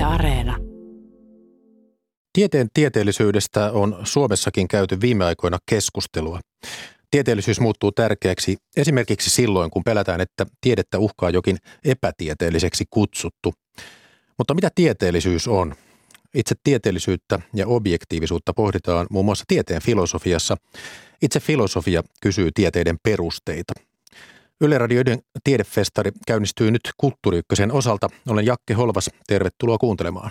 Yle Areena. Tieteen tieteellisyydestä on Suomessakin käyty viime aikoina keskustelua. Tieteellisyys muuttuu tärkeäksi esimerkiksi silloin, kun pelätään, että tiedettä uhkaa jokin epätieteelliseksi kutsuttu. Mutta mitä tieteellisyys on? Itse tieteellisyyttä ja objektiivisuutta pohditaan muun muassa tieteen filosofiassa. Itse filosofia kysyy tieteiden perusteita. Yle Radioiden tiedefestari käynnistyy nyt Kulttuuri osalta. Olen Jakke Holvas. Tervetuloa kuuntelemaan.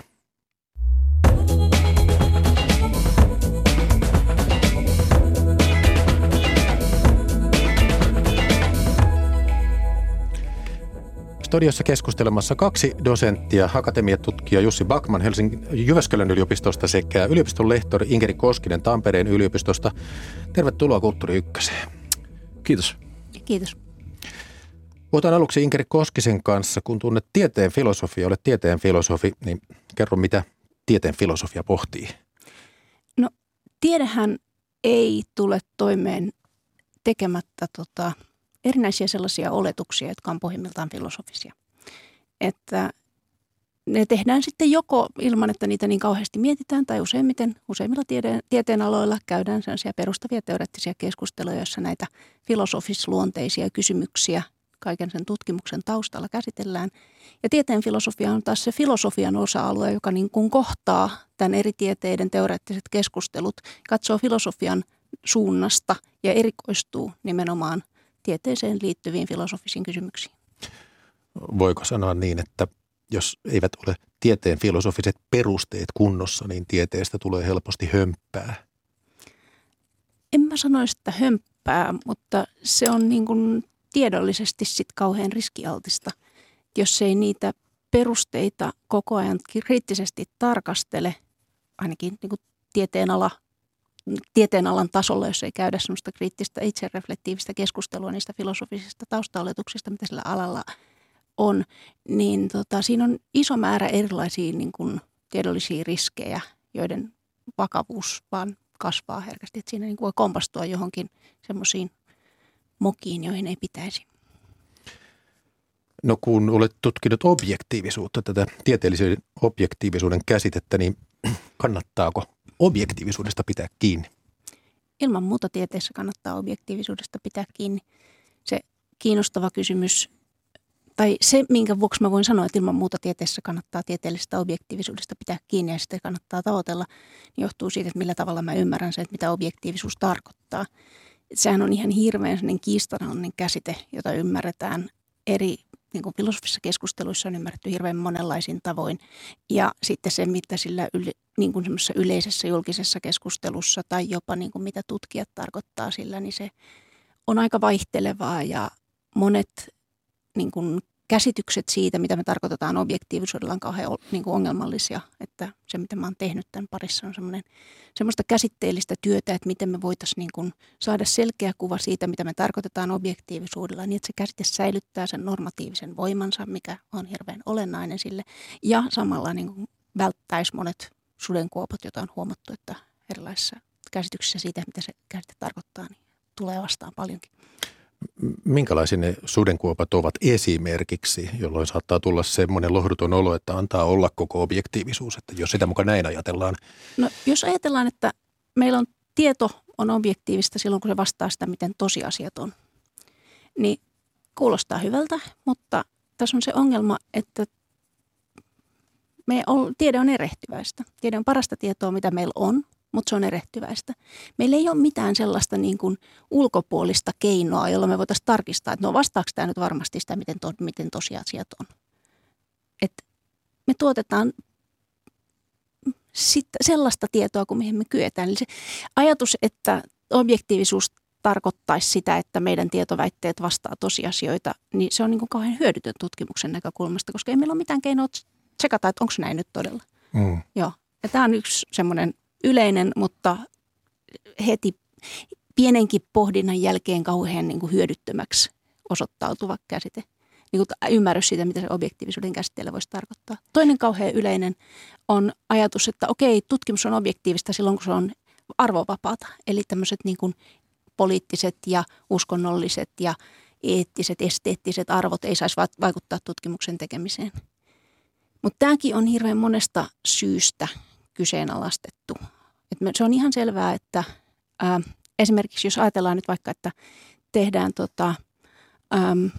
Studiossa keskustelemassa kaksi dosenttia, akatemiatutkija Jussi Bakman Helsingin Jyväskylän yliopistosta sekä yliopiston lehtori Inkeri Koskinen Tampereen yliopistosta. Tervetuloa Kulttuuri Ykköseen. Kiitos. Kiitos. Puhutaan aluksi Inkeri Koskisen kanssa. Kun tunnet tieteen filosofia, olet tieteen filosofi, niin kerro mitä tieteen filosofia pohtii? No tiedehän ei tule toimeen tekemättä tota, erinäisiä sellaisia oletuksia, jotka on pohjimmiltaan filosofisia. Että ne tehdään sitten joko ilman, että niitä niin kauheasti mietitään, tai useimmiten, useimmilla tiede, tieteen aloilla käydään sellaisia perustavia teoreettisia keskusteluja, joissa näitä filosofisluonteisia kysymyksiä kaiken sen tutkimuksen taustalla käsitellään. Ja tieteen filosofia on taas se filosofian osa-alue, joka niin kuin kohtaa tämän eri tieteiden teoreettiset keskustelut, katsoo filosofian suunnasta ja erikoistuu nimenomaan tieteeseen liittyviin filosofisiin kysymyksiin. Voiko sanoa niin, että jos eivät ole tieteen filosofiset perusteet kunnossa, niin tieteestä tulee helposti hömppää? En mä sanoisi, että hömppää, mutta se on niin kuin tiedollisesti sit kauhean riskialtista, jos ei niitä perusteita koko ajan kriittisesti tarkastele, ainakin niin kuin tieteenala tieteenalan tasolla, jos ei käydä sellaista kriittistä itsereflektiivistä keskustelua niistä filosofisista taustaoletuksista, mitä sillä alalla on, niin tota, siinä on iso määrä erilaisia niin kuin, tiedollisia riskejä, joiden vakavuus vaan kasvaa herkästi. Että siinä niin voi kompastua johonkin semmoisiin mokiin, joihin ei pitäisi. No kun olet tutkinut objektiivisuutta, tätä tieteellisen objektiivisuuden käsitettä, niin kannattaako objektiivisuudesta pitää kiinni? Ilman muuta tieteessä kannattaa objektiivisuudesta pitää kiinni. Se kiinnostava kysymys, tai se, minkä vuoksi mä voin sanoa, että ilman muuta tieteessä kannattaa tieteellisestä objektiivisuudesta pitää kiinni ja sitä kannattaa tavoitella, niin johtuu siitä, että millä tavalla mä ymmärrän sen, että mitä objektiivisuus tarkoittaa. Sehän on ihan hirveän kiistanalainen käsite, jota ymmärretään eri niin kuin filosofisissa keskusteluissa on ymmärretty hirveän monenlaisin tavoin. Ja sitten se, mitä sillä yle, niin kuin yleisessä julkisessa keskustelussa tai jopa niin kuin mitä tutkijat tarkoittaa sillä, niin se on aika vaihtelevaa ja monet niin kuin käsitykset siitä, mitä me tarkoitetaan objektiivisuudella, on kauhean niin kuin ongelmallisia. Että se, mitä mä oon tehnyt tämän parissa, on semmoinen, semmoista käsitteellistä työtä, että miten me voitaisiin niin kuin saada selkeä kuva siitä, mitä me tarkoitetaan objektiivisuudella, niin että se käsite säilyttää sen normatiivisen voimansa, mikä on hirveän olennainen sille. Ja samalla niin kuin välttäisi monet sudenkuopat, joita on huomattu, että erilaisissa käsityksissä siitä, mitä se käsite tarkoittaa, niin tulee vastaan paljonkin minkälaisia ne sudenkuopat ovat esimerkiksi, jolloin saattaa tulla semmoinen lohduton olo, että antaa olla koko objektiivisuus, että jos sitä mukaan näin ajatellaan. No jos ajatellaan, että meillä on tieto on objektiivista silloin, kun se vastaa sitä, miten tosiasiat on, niin kuulostaa hyvältä, mutta tässä on se ongelma, että me on, tiede on erehtyväistä. Tiede on parasta tietoa, mitä meillä on, mutta se on erehtyväistä. Meillä ei ole mitään sellaista niin kuin ulkopuolista keinoa, jolla me voitaisiin tarkistaa, että no vastaako tämä nyt varmasti sitä, miten, to, miten tosiasiat on. Et me tuotetaan sit sellaista tietoa, kuin mihin me kyetään. Eli se ajatus, että objektiivisuus tarkoittaisi sitä, että meidän tietoväitteet vastaa tosiasioita, niin se on niin kuin kauhean hyödytön tutkimuksen näkökulmasta, koska ei meillä ole mitään keinoa tsekata, että onko näin nyt todella. Mm. Joo. Ja tämä on yksi semmoinen yleinen, mutta heti pienenkin pohdinnan jälkeen kauhean niin kuin hyödyttömäksi osoittautuva käsite. Niin kuin ymmärrys siitä, mitä se objektiivisuuden käsitteellä voisi tarkoittaa. Toinen kauhean yleinen on ajatus, että okei, tutkimus on objektiivista silloin, kun se on arvovapaata. Eli tämmöiset niin kuin poliittiset ja uskonnolliset ja eettiset, esteettiset arvot ei saisi vaikuttaa tutkimuksen tekemiseen. Mutta tämäkin on hirveän monesta syystä kyseenalaistettu. Et se on ihan selvää, että ää, esimerkiksi jos ajatellaan nyt vaikka, että tehdään tota, äm,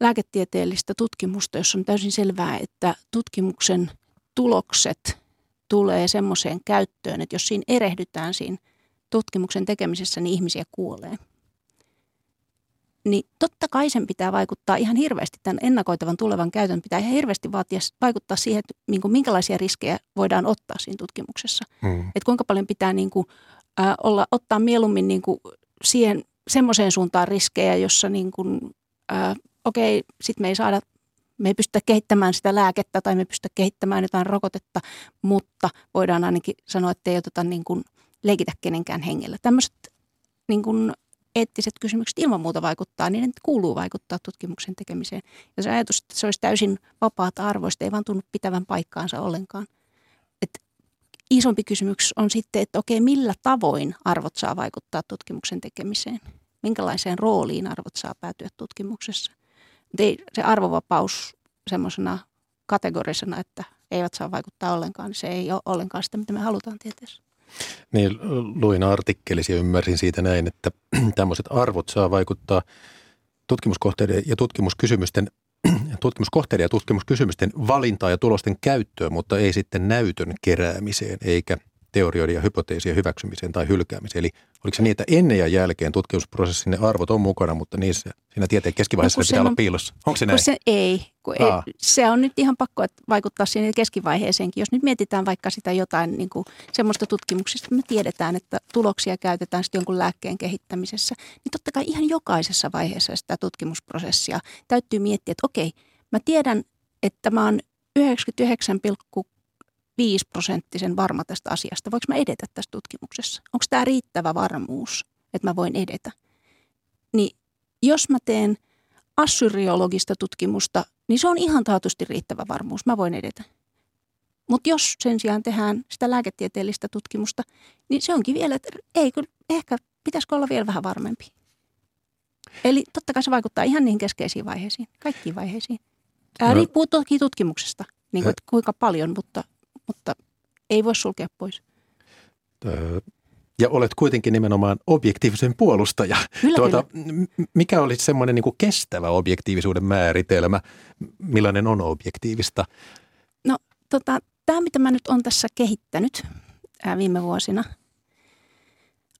lääketieteellistä tutkimusta, jossa on täysin selvää, että tutkimuksen tulokset tulee semmoiseen käyttöön, että jos siinä erehdytään siinä tutkimuksen tekemisessä, niin ihmisiä kuolee. Niin totta kai sen pitää vaikuttaa ihan hirveästi, tämän ennakoitavan tulevan käytön pitää ihan hirveästi vaatia, vaikuttaa siihen, että niin kuin, minkälaisia riskejä voidaan ottaa siinä tutkimuksessa. Mm. Että kuinka paljon pitää niin kuin, äh, olla, ottaa mieluummin niin kuin siihen semmoiseen suuntaan riskejä, jossa niin kuin, äh, okei, sitten me ei saada me ei pystytä kehittämään sitä lääkettä tai me ei pystytä kehittämään jotain rokotetta, mutta voidaan ainakin sanoa, että ei oteta niin kuin leikitä kenenkään hengellä. Tämmöiset niin kuin eettiset kysymykset ilman muuta vaikuttaa, niiden kuuluu vaikuttaa tutkimuksen tekemiseen. Ja se ajatus, että se olisi täysin vapaata arvoista, ei vaan tunnu pitävän paikkaansa ollenkaan. Et isompi kysymys on sitten, että okei, millä tavoin arvot saa vaikuttaa tutkimuksen tekemiseen? Minkälaiseen rooliin arvot saa päätyä tutkimuksessa? ei se arvovapaus semmoisena kategorisena, että eivät saa vaikuttaa ollenkaan, niin se ei ole ollenkaan sitä, mitä me halutaan tieteessä. Niin, luin artikkelisi ja ymmärsin siitä näin, että tämmöiset arvot saa vaikuttaa tutkimuskohteiden ja tutkimuskysymysten tutkimuskohteiden ja tutkimuskysymysten valintaan ja tulosten käyttöön, mutta ei sitten näytön keräämiseen eikä teorioiden ja hypoteesien hyväksymiseen tai hylkäämiseen. Eli oliko se niin, että ennen ja jälkeen tutkimusprosessin ne arvot on mukana, mutta niissä, siinä tieteen keskivaiheessa no, pitää olla piilossa. Onko se näin? Se, ei, kun ei. Se on nyt ihan pakko että vaikuttaa siihen keskivaiheeseenkin. Jos nyt mietitään vaikka sitä jotain niin kuin semmoista tutkimuksista, me tiedetään, että tuloksia käytetään sitten jonkun lääkkeen kehittämisessä, niin totta kai ihan jokaisessa vaiheessa sitä tutkimusprosessia täytyy miettiä, että okei, mä tiedän, että mä oon 99, 5 prosenttisen varma tästä asiasta. Voinko mä edetä tässä tutkimuksessa? Onko tämä riittävä varmuus, että mä voin edetä? Niin jos mä teen assyriologista tutkimusta, niin se on ihan taatusti riittävä varmuus. Mä voin edetä. Mutta jos sen sijaan tehdään sitä lääketieteellistä tutkimusta, niin se onkin vielä, että ei, kun ehkä pitäisikö olla vielä vähän varmempi. Eli totta kai se vaikuttaa ihan niihin keskeisiin vaiheisiin, kaikkiin vaiheisiin. No. Riippuu toki tutkimuksesta, niin kuin, kuinka paljon, mutta mutta ei voi sulkea pois. Ja olet kuitenkin nimenomaan objektiivisen puolustaja. Kyllä, tuota, kyllä. Mikä olisi semmoinen niin kestävä objektiivisuuden määritelmä? Millainen on objektiivista? No tota, tämä, mitä mä nyt olen tässä kehittänyt ää, viime vuosina,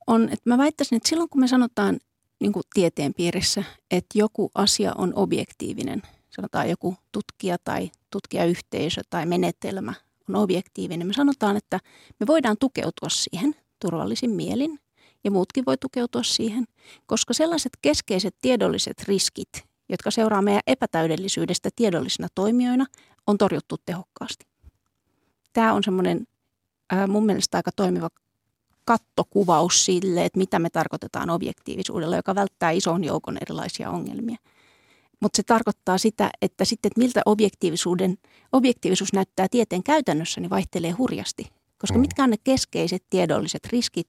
on, että mä väittäisin, että silloin kun me sanotaan niin kuin tieteen piirissä, että joku asia on objektiivinen, sanotaan joku tutkija tai tutkijayhteisö tai menetelmä on objektiivinen. Me sanotaan, että me voidaan tukeutua siihen turvallisin mielin ja muutkin voi tukeutua siihen, koska sellaiset keskeiset tiedolliset riskit, jotka seuraa meidän epätäydellisyydestä tiedollisina toimijoina, on torjuttu tehokkaasti. Tämä on semmoinen mun mielestä aika toimiva kattokuvaus sille, että mitä me tarkoitetaan objektiivisuudella, joka välttää ison joukon erilaisia ongelmia – mutta se tarkoittaa sitä, että sitten että miltä objektiivisuuden, objektiivisuus näyttää tieteen käytännössä, niin vaihtelee hurjasti. Koska mm. mitkä on ne keskeiset tiedolliset riskit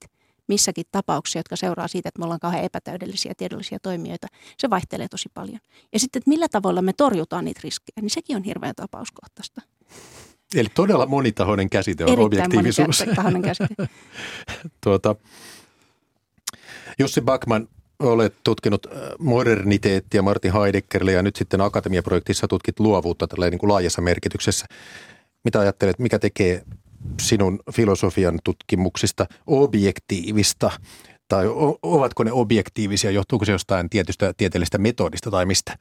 missäkin tapauksessa, jotka seuraa siitä, että me ollaan kauhean epätäydellisiä tiedollisia toimijoita, se vaihtelee tosi paljon. Ja sitten, että millä tavalla me torjutaan niitä riskejä, niin sekin on hirveän tapauskohtaista. Eli todella monitahoinen käsite on Erittäin objektiivisuus. monitahoinen käsite. tuota, Jussi Backman, olet tutkinut äh, moderniteettia Martin Heideggerille ja nyt sitten Akatemiaprojektissa tutkit luovuutta tällä niin kuin laajassa merkityksessä. Mitä ajattelet, mikä tekee sinun filosofian tutkimuksista objektiivista? Tai ovatko ne objektiivisia, johtuuko se jostain tietystä tieteellisestä metodista tai mistä?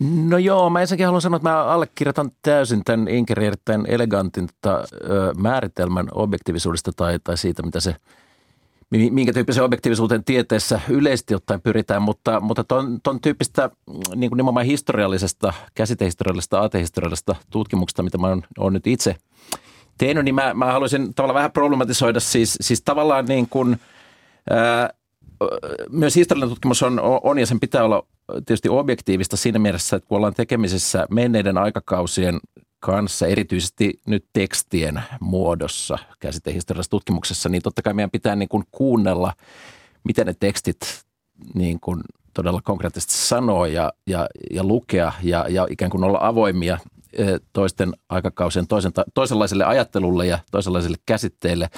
No joo, mä ensinnäkin haluan sanoa, että mä allekirjoitan täysin tämän Inkerin erittäin elegantin tota, määritelmän objektiivisuudesta tai, tai siitä, mitä se – minkä tyyppisen objektiivisuuteen tieteessä yleisesti ottaen pyritään, mutta, mutta ton, ton tyyppistä mm, niin kuin nimenomaan historiallisesta, käsitehistoriallisesta, aatehistoriallisesta tutkimuksesta, mitä mä oon, nyt itse tehnyt, niin mä, mä haluaisin tavallaan vähän problematisoida siis, siis tavallaan niin kuin, ää, myös historiallinen tutkimus on, on ja sen pitää olla tietysti objektiivista siinä mielessä, että kun ollaan tekemisessä menneiden aikakausien kanssa, erityisesti nyt tekstien muodossa käsitehistoriallisessa tutkimuksessa, niin totta kai meidän pitää niin kuin kuunnella, miten ne tekstit niin kuin todella konkreettisesti sanoo ja, ja, ja lukea ja, ja ikään kuin olla avoimia toisten aikakausien toisen, toisenlaiselle ajattelulle ja toisenlaisille käsitteille,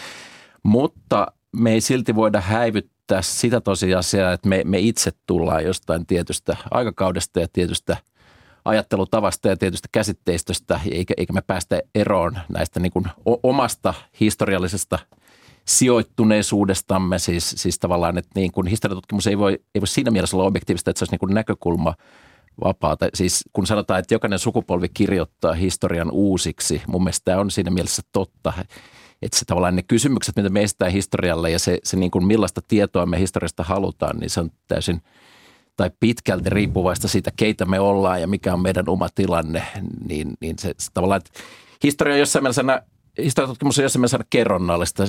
mutta me ei silti voida häivyttää sitä tosiasiaa, että me, me itse tullaan jostain tietystä aikakaudesta ja tietystä ajattelutavasta ja tietystä käsitteistöstä, eikä, eikä me päästä eroon näistä niin kuin omasta historiallisesta sijoittuneisuudestamme, siis, siis tavallaan, että niin kuin historiatutkimus ei voi, ei voi siinä mielessä olla objektiivista, että se olisi niin kuin näkökulma vapaata. Siis kun sanotaan, että jokainen sukupolvi kirjoittaa historian uusiksi, mun mielestä tämä on siinä mielessä totta, että se tavallaan ne kysymykset, mitä me historialle ja se, se niin kuin millaista tietoa me historiasta halutaan, niin se on täysin tai pitkälti riippuvaista siitä, keitä me ollaan ja mikä on meidän oma tilanne, niin, niin se, se tavallaan, että historia on jossain mielessä historiatutkimus on jossain mielessä kerronnallista.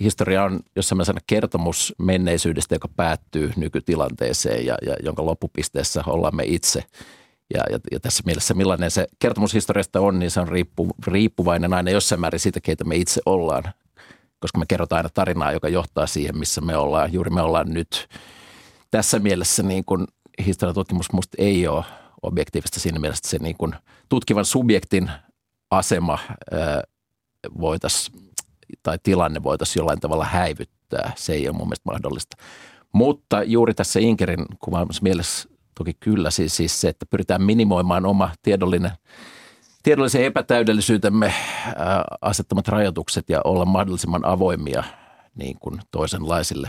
Historia on jossain mielessä kertomus menneisyydestä, joka päättyy nykytilanteeseen ja, ja jonka loppupisteessä ollaan me itse. Ja, ja, ja tässä mielessä millainen se kertomus historiasta on, niin se on riippu, riippuvainen aina jossain määrin siitä, keitä me itse ollaan. Koska me kerrotaan aina tarinaa, joka johtaa siihen, missä me ollaan. Juuri me ollaan nyt. Tässä mielessä niin kuin historiatutkimus musta ei ole objektiivista siinä mielessä, että se niin kuin tutkivan subjektin asema voitaisiin tai tilanne voitaisiin jollain tavalla häivyttää. Se ei ole mun mielestä mahdollista. Mutta juuri tässä Inkerin kuvaamassa mielessä toki kyllä siis, siis se, että pyritään minimoimaan oma tiedollinen, tiedollisen epätäydellisyytemme asettamat rajoitukset ja olla mahdollisimman avoimia niin kuin toisenlaisille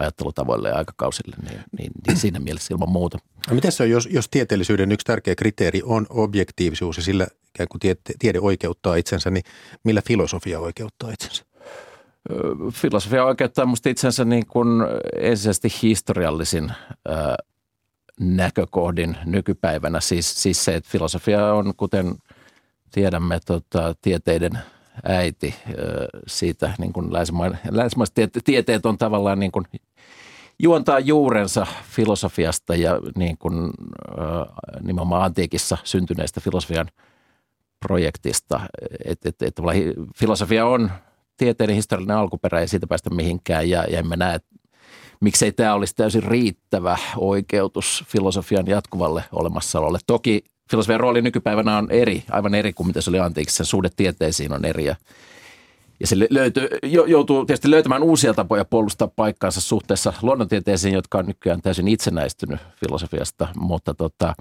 ajattelutavoille ja aikakausille, niin, niin, niin siinä mielessä ilman muuta. No miten se on, jos, jos tieteellisyyden yksi tärkeä kriteeri on objektiivisuus ja sillä ikään kuin tiede, tiede oikeuttaa itsensä, niin millä filosofia oikeuttaa itsensä? Filosofia oikeuttaa minusta itsensä niin kuin ensisijaisesti historiallisin ää, näkökohdin nykypäivänä. Siis, siis se, että filosofia on, kuten tiedämme, tota, tieteiden äiti siitä niin kuin länsimaiset tieteet on tavallaan niin kuin juontaa juurensa filosofiasta ja niin kuin, nimenomaan antiikissa syntyneestä filosofian projektista. Et, et, et, filosofia on tieteiden historiallinen alkuperä ja siitä päästä mihinkään ja, ja emme näe, miksei tämä olisi täysin riittävä oikeutus filosofian jatkuvalle olemassaololle. Toki filosofian rooli nykypäivänä on eri, aivan eri kuin mitä se oli antiikissa. Sen suhde tieteisiin on eri ja, ja se löytyy, joutuu tietysti löytämään uusia tapoja puolustaa paikkaansa suhteessa luonnontieteisiin, jotka on nykyään täysin itsenäistynyt filosofiasta, mutta, tota,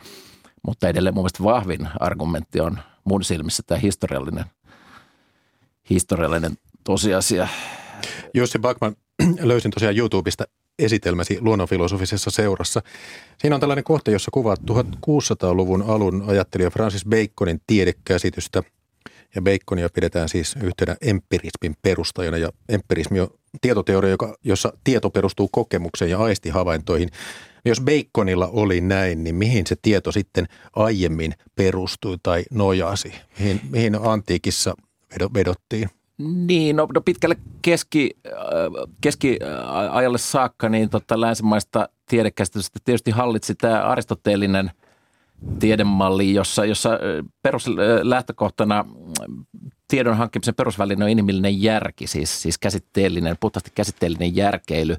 mutta edelleen mun mielestä vahvin argumentti on mun silmissä tämä historiallinen, historiallinen tosiasia. Jussi Backman, löysin tosiaan YouTubesta esitelmäsi luonnonfilosofisessa seurassa. Siinä on tällainen kohta, jossa kuvaat 1600-luvun alun ajattelija Francis Baconin tiedekäsitystä. Ja Baconia pidetään siis yhtenä empirismin perustajana. Ja empirismi on tietoteoria, joka, jossa tieto perustuu kokemukseen ja aistihavaintoihin. Jos Baconilla oli näin, niin mihin se tieto sitten aiemmin perustui tai nojasi? Mihin, mihin antiikissa vedottiin? Niin, no, no pitkälle keski, äh, keskiajalle saakka niin tota, länsimaista tiedekäsitystä tietysti hallitsi tämä aristoteellinen tiedemalli, jossa, jossa äh, peruslähtökohtana äh, tiedon hankkimisen perusväline on inhimillinen järki, siis, siis käsitteellinen, puhtaasti käsitteellinen järkeily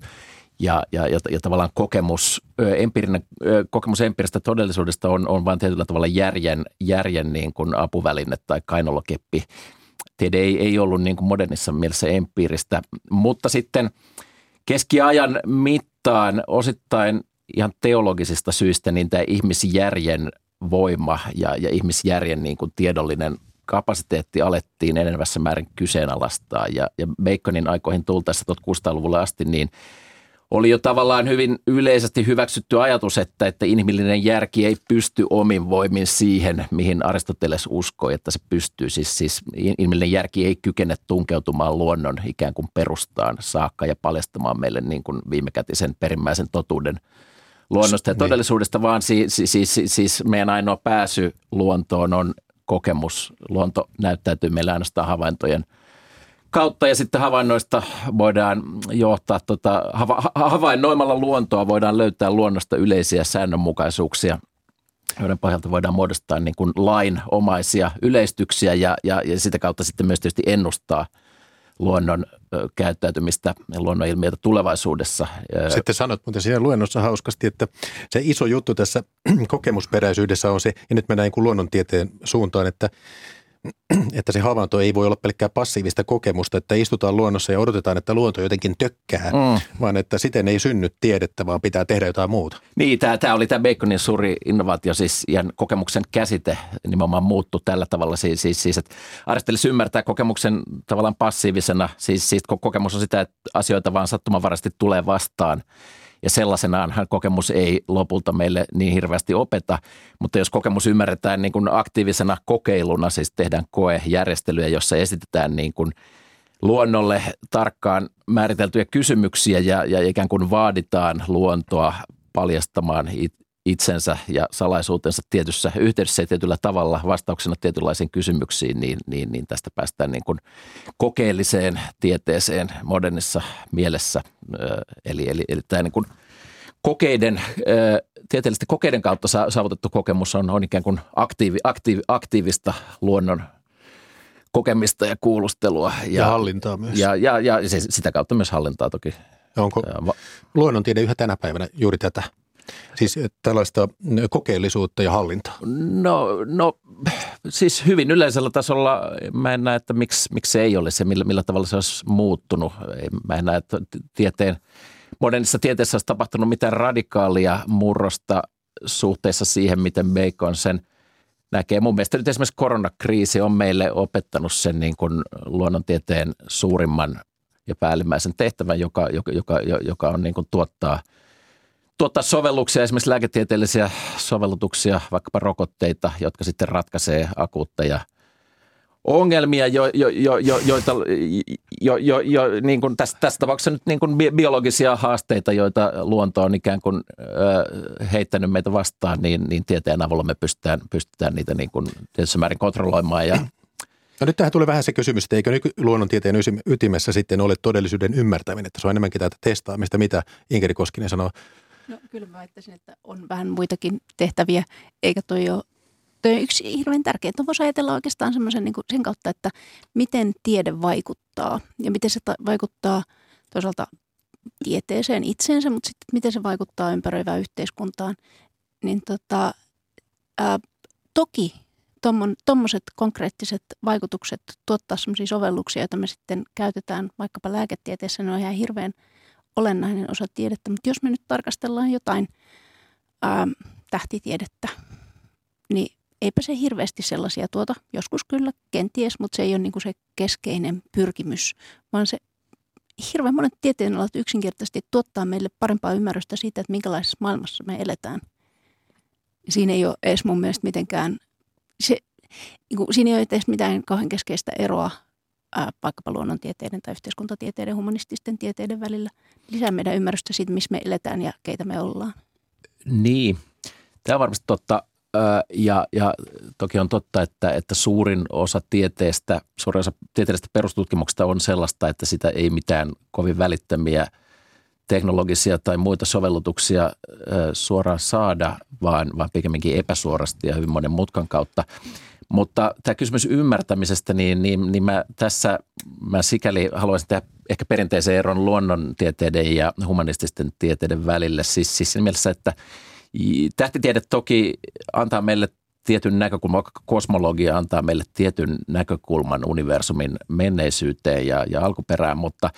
ja, ja, ja, ja tavallaan kokemus, empiirinen, kokemus empiiristä todellisuudesta on, on vain tietyllä tavalla järjen, järjen niin kuin apuväline tai kainolokeppi – tiede ei, ei ollut niin kuin modernissa mielessä empiiristä, mutta sitten keskiajan mittaan osittain ihan teologisista syistä niin tämä ihmisjärjen voima ja, ja ihmisjärjen niin kuin tiedollinen kapasiteetti alettiin enenevässä määrin kyseenalaistaa. Ja, ja Baconin aikoihin tultaessa 1600-luvulle asti niin – oli jo tavallaan hyvin yleisesti hyväksytty ajatus, että, että inhimillinen järki ei pysty omin voimin siihen, mihin Aristoteles uskoi, että se pystyy. Siis, siis inhimillinen järki ei kykene tunkeutumaan luonnon ikään kuin perustaan saakka ja paljastamaan meille niin kuin viimekätisen perimmäisen totuuden luonnosta ja niin. todellisuudesta, vaan siis, siis, siis, siis meidän ainoa pääsy luontoon on kokemus. Luonto näyttäytyy meillä ainoastaan havaintojen – kautta ja sitten havainnoista voidaan johtaa, tota, hava, havainnoimalla luontoa voidaan löytää luonnosta yleisiä säännönmukaisuuksia, joiden pohjalta voidaan muodostaa niin kuin lainomaisia yleistyksiä ja, ja, ja sitä kautta sitten myös tietysti ennustaa luonnon käyttäytymistä ja luonnonilmiöitä tulevaisuudessa. Sitten sanot muuten siinä luennossa hauskasti, että se iso juttu tässä kokemusperäisyydessä on se, ja nyt mennään niin kuin luonnontieteen suuntaan, että että se havainto ei voi olla pelkkää passiivista kokemusta, että istutaan luonnossa ja odotetaan, että luonto jotenkin tökkää, mm. vaan että siten ei synny tiedettä, vaan pitää tehdä jotain muuta. Niin, tämä, tämä oli tämä Baconin suuri innovaatio, siis ja kokemuksen käsite nimenomaan muuttu tällä tavalla. Siis, siis, siis että Aristoteles ymmärtää kokemuksen tavallaan passiivisena, siis, siis kokemus on sitä, että asioita vaan sattumanvaraisesti tulee vastaan – ja sellaisenaanhan kokemus ei lopulta meille niin hirveästi opeta, mutta jos kokemus ymmärretään niin kuin aktiivisena kokeiluna, siis tehdään koejärjestelyjä, jossa esitetään niin kuin luonnolle tarkkaan määriteltyjä kysymyksiä ja, ja ikään kuin vaaditaan luontoa paljastamaan it, itsensä ja salaisuutensa tietyssä yhteydessä ja tietyllä tavalla vastauksena tietynlaisiin kysymyksiin, niin, niin, niin tästä päästään niin kuin kokeelliseen tieteeseen modernissa mielessä. Eli, eli, eli tämä niin kuin kokeiden, tieteellisten kokeiden kautta saavutettu kokemus on, on ikään kuin aktiivi, aktiivi, aktiivista luonnon kokemista ja kuulustelua. Ja, ja hallintaa myös. Ja, ja, ja sitä kautta myös hallintaa toki. Onko luonnontiede yhä tänä päivänä juuri tätä? Siis tällaista kokeellisuutta ja hallintaa? No, no siis hyvin yleisellä tasolla mä en näe, että miksi, miksi se ei ole se, millä, millä tavalla se olisi muuttunut. Mä en näe, että tieteen, modernissa tieteessä olisi tapahtunut mitään radikaalia murrosta suhteessa siihen, miten Bacon sen näkee. Mun mielestä nyt esimerkiksi koronakriisi on meille opettanut sen niin kuin luonnontieteen suurimman ja päällimmäisen tehtävän, joka, joka, joka, joka on niin kuin tuottaa – tuottaa sovelluksia, esimerkiksi lääketieteellisiä sovellutuksia, vaikkapa rokotteita, jotka sitten ratkaisee akuutteja ongelmia, jo, jo, jo, jo, joita jo, jo, jo, niin kuin tässä, tässä tapauksessa nyt niin kuin biologisia haasteita, joita luonto on ikään kuin ö, heittänyt meitä vastaan, niin, niin tieteen avulla me pystytään, pystytään niitä niin kuin tietyssä määrin kontrolloimaan ja No nyt tähän tulee vähän se kysymys, että eikö luonnontieteen ytimessä sitten ole todellisuuden ymmärtäminen, että se on enemmänkin tätä testaamista, mitä Inkeri Koskinen sanoo No kyllä mä ajattelisin, että on vähän muitakin tehtäviä, eikä toi ole toi on yksi hirveän tärkeä. Että voisi ajatella oikeastaan semmoisen niin sen kautta, että miten tiede vaikuttaa ja miten se ta- vaikuttaa toisaalta tieteeseen itseensä, mutta sitten miten se vaikuttaa ympäröivään yhteiskuntaan. Niin tota, ää, toki tuommoiset konkreettiset vaikutukset tuottaa sellaisia sovelluksia, joita me sitten käytetään vaikkapa lääketieteessä, ne on ihan hirveän – olennainen osa tiedettä. Mutta jos me nyt tarkastellaan jotain ää, tähtitiedettä, niin eipä se hirveästi sellaisia tuota. Joskus kyllä, kenties, mutta se ei ole niin kuin se keskeinen pyrkimys, vaan se hirveän monet tieteenalat yksinkertaisesti tuottaa meille parempaa ymmärrystä siitä, että minkälaisessa maailmassa me eletään. Siinä ei ole edes mun mielestä mitenkään, se, niin kuin, siinä ei ole edes mitään kauhean keskeistä eroa vaikkapa luonnontieteiden tai yhteiskuntatieteiden, humanististen tieteiden välillä. Lisää meidän ymmärrystä siitä, missä me eletään ja keitä me ollaan. Niin, tämä on varmasti totta. Ja, ja toki on totta, että, että suurin osa tieteestä, suurin osa tieteellisestä perustutkimuksesta on sellaista, että sitä ei mitään kovin välittämiä teknologisia tai muita sovellutuksia suoraan saada, vaan, vaan pikemminkin epäsuorasti ja hyvin monen mutkan kautta. Mutta tämä kysymys ymmärtämisestä, niin, niin, niin mä tässä mä sikäli haluaisin tehdä ehkä perinteisen eron luonnontieteiden ja humanististen tieteiden välille. Siis, siis siinä mielessä, että tähtitiede toki antaa meille tietyn näkökulman, kosmologia antaa meille tietyn näkökulman universumin menneisyyteen ja, ja alkuperään, mutta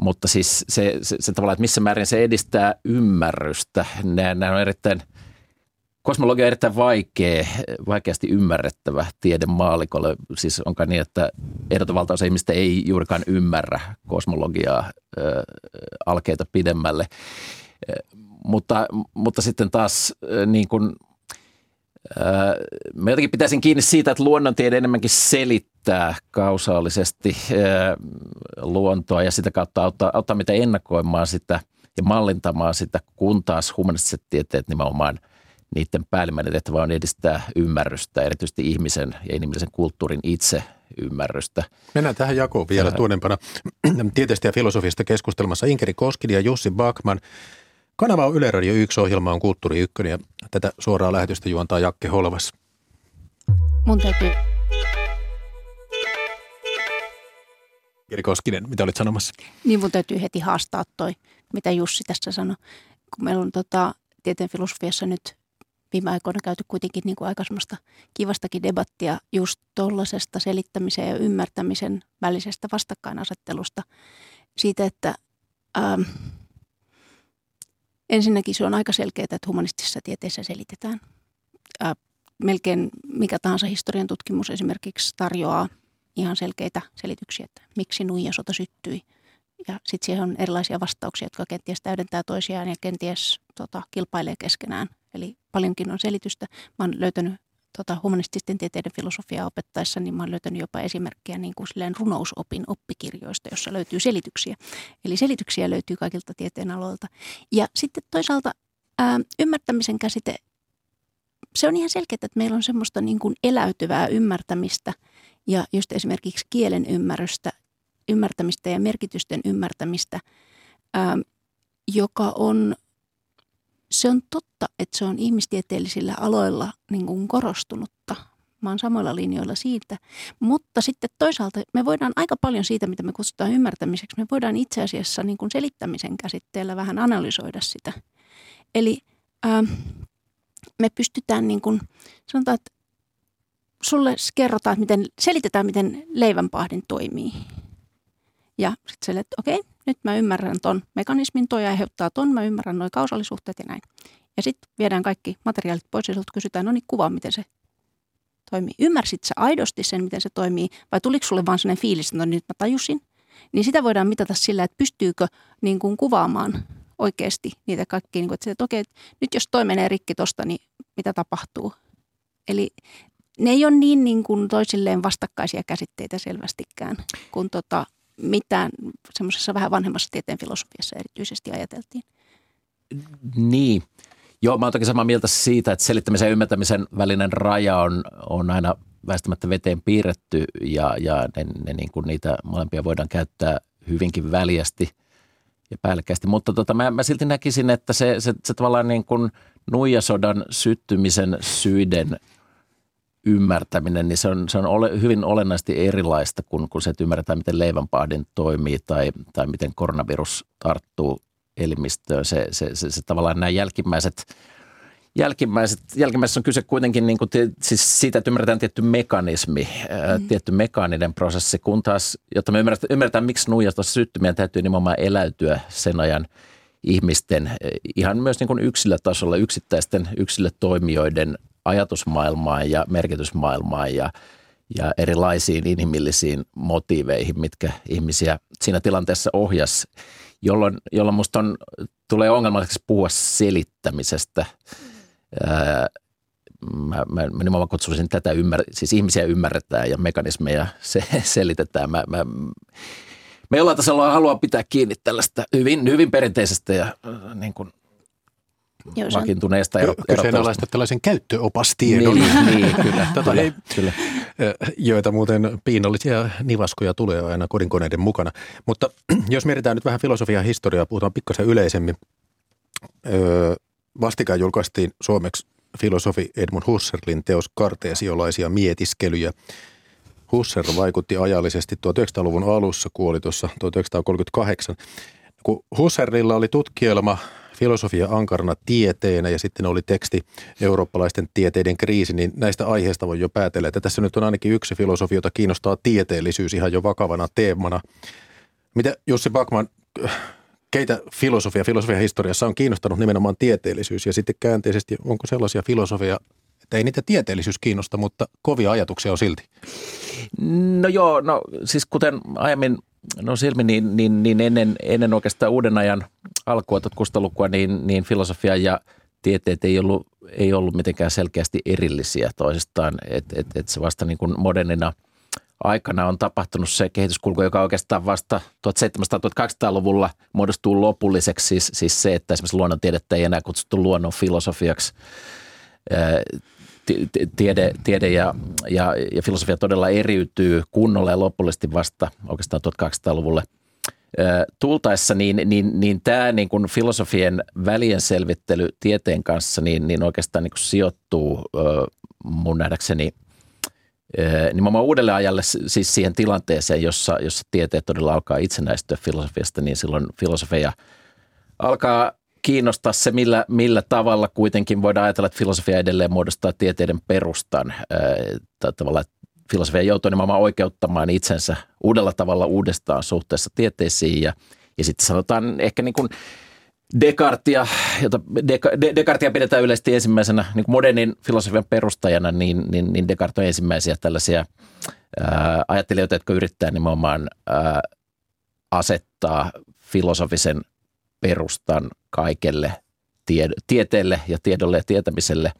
mutta siis se, se, se tavallaan, että missä määrin se edistää ymmärrystä, nämä on erittäin – Kosmologia on erittäin vaikea, vaikeasti ymmärrettävä tiede maalikolle. Siis onko niin, että ehdoton valtaosa ihmistä ei juurikaan ymmärrä kosmologiaa ö, alkeita pidemmälle. Mutta, mutta sitten taas niin kuin, Mä jotenkin pitäisin kiinni siitä, että luonnontiede enemmänkin selittää kausaalisesti luontoa ja sitä kautta auttaa, auttaa meitä ennakoimaan sitä ja mallintamaan sitä, kun taas humanistiset tieteet nimenomaan – niiden päällimmäinen tehtävä on edistää ymmärrystä, erityisesti ihmisen ja inhimillisen kulttuurin itse ymmärrystä. Mennään tähän jakoon vielä tuonempana. Tieteestä ja filosofiasta keskustelmassa Inkeri Koskinen ja Jussi Bakman. Kanava on Yle Radio 1, ohjelma on Kulttuuri 1 ja tätä suoraa lähetystä juontaa Jakke Holvas. Mun täytyy Kiri Koskinen, mitä olit sanomassa? Niin mun täytyy heti haastaa toi, mitä Jussi tässä sanoi. Kun meillä on tota, tieteen filosofiassa nyt viime aikoina käyty kuitenkin niin kuin aika semmoista kivastakin debattia just tuollaisesta selittämisen ja ymmärtämisen välisestä vastakkainasettelusta. Siitä, että ähm, ensinnäkin se on aika selkeää, että humanistisessa tieteessä selitetään. Äh, melkein mikä tahansa historian tutkimus esimerkiksi tarjoaa ihan selkeitä selityksiä, että miksi nuijasota syttyi. Ja sitten siihen on erilaisia vastauksia, jotka kenties täydentää toisiaan ja kenties tota, kilpailee keskenään. Eli paljonkin on selitystä. Mä oon löytänyt tota, humanististen tieteiden filosofiaa opettaessa, niin mä oon löytänyt jopa esimerkkejä niin kuin silleen runousopin oppikirjoista, jossa löytyy selityksiä. Eli selityksiä löytyy kaikilta tieteen aloilta. Ja sitten toisaalta ää, ymmärtämisen käsite, se on ihan selkeää, että meillä on semmoista niin kuin eläytyvää ymmärtämistä ja just esimerkiksi kielen ymmärrystä, ymmärtämistä ja merkitysten ymmärtämistä, ää, joka on se on totta, että se on ihmistieteellisillä aloilla niin kuin korostunutta. Mä oon samoilla linjoilla siitä. Mutta sitten toisaalta me voidaan aika paljon siitä, mitä me kutsutaan ymmärtämiseksi, me voidaan itse asiassa niin kuin selittämisen käsitteellä vähän analysoida sitä. Eli ää, me pystytään niin kuin, sanotaan, että sulle kerrotaan, miten, selitetään, miten leivänpahdin toimii. Ja sitten sille, että okei, nyt mä ymmärrän ton mekanismin, toi aiheuttaa ton, mä ymmärrän noin kausaalisuhteet ja näin. Ja sitten viedään kaikki materiaalit pois ja sulta kysytään, no niin kuvaa, miten se toimii. Ymmärsit sä aidosti sen, miten se toimii, vai tuliko sulle vaan sellainen fiilis, että no nyt mä tajusin? Niin sitä voidaan mitata sillä, että pystyykö niin kuin kuvaamaan oikeasti niitä kaikkia, niin kuin, että, että okei, nyt jos toi menee rikki tosta, niin mitä tapahtuu? Eli ne ei ole niin, niin kuin toisilleen vastakkaisia käsitteitä selvästikään, kun tota, mitään semmoisessa vähän vanhemmassa tieteen filosofiassa erityisesti ajateltiin. Niin. Joo, mä oon toki samaa mieltä siitä, että selittämisen ja ymmärtämisen välinen raja on, on aina väistämättä veteen piirretty ja, ja ne, ne niin kuin niitä molempia voidaan käyttää hyvinkin väljästi ja päällekkäisesti. Mutta tota, mä, mä silti näkisin, että se, se, se tavallaan niin kuin nuijasodan syttymisen syiden ymmärtäminen, niin se on, se on ole, hyvin olennaisesti erilaista kuin, kuin se, että ymmärretään, miten leivänpahdin toimii tai, tai miten koronavirus tarttuu elimistöön. Se, se, se, se tavallaan nämä jälkimmäiset, jälkimmäiset, jälkimmäiset on kyse kuitenkin niin kuin, siis siitä, että ymmärretään tietty mekanismi, mm. tietty mekaaninen prosessi, kun taas, jotta me ymmärretään, ymmärretään miksi nuijasta syttyminen täytyy nimenomaan eläytyä sen ajan ihmisten, ihan myös niin kuin yksilötasolla, yksittäisten yksilötoimijoiden ajatusmaailmaan ja merkitysmaailmaan ja, ja erilaisiin inhimillisiin motiiveihin, mitkä ihmisiä siinä tilanteessa ohjas, jolloin, jolloin musta on, tulee ongelmalliseksi puhua selittämisestä. Ää, mä, mä, mä nimenomaan kutsuisin tätä, ymmär, siis ihmisiä ymmärretään ja mekanismeja se, selitetään. Mä, mä, me jollain tasolla haluaa pitää kiinni tällaista hyvin, hyvin perinteisestä ja äh, niin kuin Joo, vakiintuneesta ero, Kyseenalaista tällaisen käyttöopastiedon, niin, niin, kyllä, tota, kyllä, ei, kyllä. joita muuten piinallisia nivaskoja tulee aina kodinkoneiden mukana. Mutta jos mietitään nyt vähän filosofiaa historiaa, puhutaan pikkasen yleisemmin. Öö, vastikään julkaistiin suomeksi filosofi Edmund Husserlin teos karteesiolaisia mietiskelyjä. Husserl vaikutti ajallisesti 1900-luvun alussa, kuoli tuossa 1938. Kun Husserlilla oli tutkielma filosofia ankarana tieteenä ja sitten oli teksti eurooppalaisten tieteiden kriisi, niin näistä aiheista voi jo päätellä, että tässä nyt on ainakin yksi filosofi, jota kiinnostaa tieteellisyys ihan jo vakavana teemana. Mitä Jussi Bakman, keitä filosofia, filosofia historiassa on kiinnostanut nimenomaan tieteellisyys ja sitten käänteisesti onko sellaisia filosofia, että ei niitä tieteellisyys kiinnosta, mutta kovia ajatuksia on silti? No joo, no siis kuten aiemmin no silmi, niin, niin, niin ennen, ennen oikeastaan uuden ajan alkua 1600-lukua, niin, niin filosofia ja tieteet ei ollut, ei ollut mitenkään selkeästi erillisiä toisistaan. Että et, et se vasta niin kuin modernina aikana on tapahtunut se kehityskulku, joka oikeastaan vasta 1700-1800-luvulla muodostuu lopulliseksi. Siis, siis se, että esimerkiksi luonnontiedettä ei enää kutsuttu luonnon filosofiaksi tiede, tiede ja, ja, ja filosofia todella eriytyy kunnolla ja lopullisesti vasta oikeastaan 1200-luvulle tultaessa, niin, niin, niin tämä niin kuin filosofien välien selvittely tieteen kanssa niin, niin oikeastaan niin kuin sijoittuu mun nähdäkseni nimenomaan uudelle ajalle, siis siihen tilanteeseen, jossa, jossa tieteet todella alkaa itsenäistyä filosofiasta, niin silloin filosofia alkaa kiinnostaa se, millä, millä tavalla kuitenkin voidaan ajatella, että filosofia edelleen muodostaa tieteiden perustan. Tavallaan filosofia joutuu nimenomaan oikeuttamaan itsensä uudella tavalla uudestaan suhteessa tieteisiin ja, ja sitten sanotaan ehkä niin kuin Descartia, jota Descartia pidetään yleisesti ensimmäisenä niin kuin modernin filosofian perustajana, niin, niin, niin Descartes on ensimmäisiä tällaisia ää, ajattelijoita, jotka yrittää nimenomaan ää, asettaa filosofisen perustan kaikelle tie, tieteelle ja tiedolle ja tietämiselle.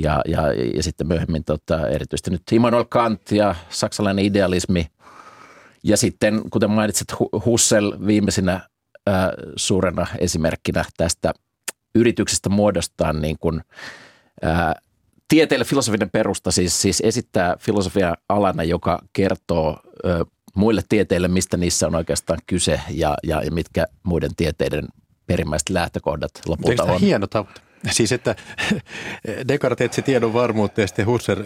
Ja, ja, ja sitten myöhemmin tota, erityisesti nyt Immanuel Kant ja saksalainen idealismi. Ja sitten, kuten mainitsit, Husserl viimeisinä ää, suurena esimerkkinä tästä yrityksestä muodostaa niin kuin, ää, tieteelle filosofinen perusta, siis, siis esittää filosofia alana, joka kertoo ää, muille tieteille, mistä niissä on oikeastaan kyse ja, ja, ja mitkä muiden tieteiden perimmäiset lähtökohdat lopulta on. hieno tavoite? Siis, että Descartes etsi tiedon varmuutta ja sitten Husserl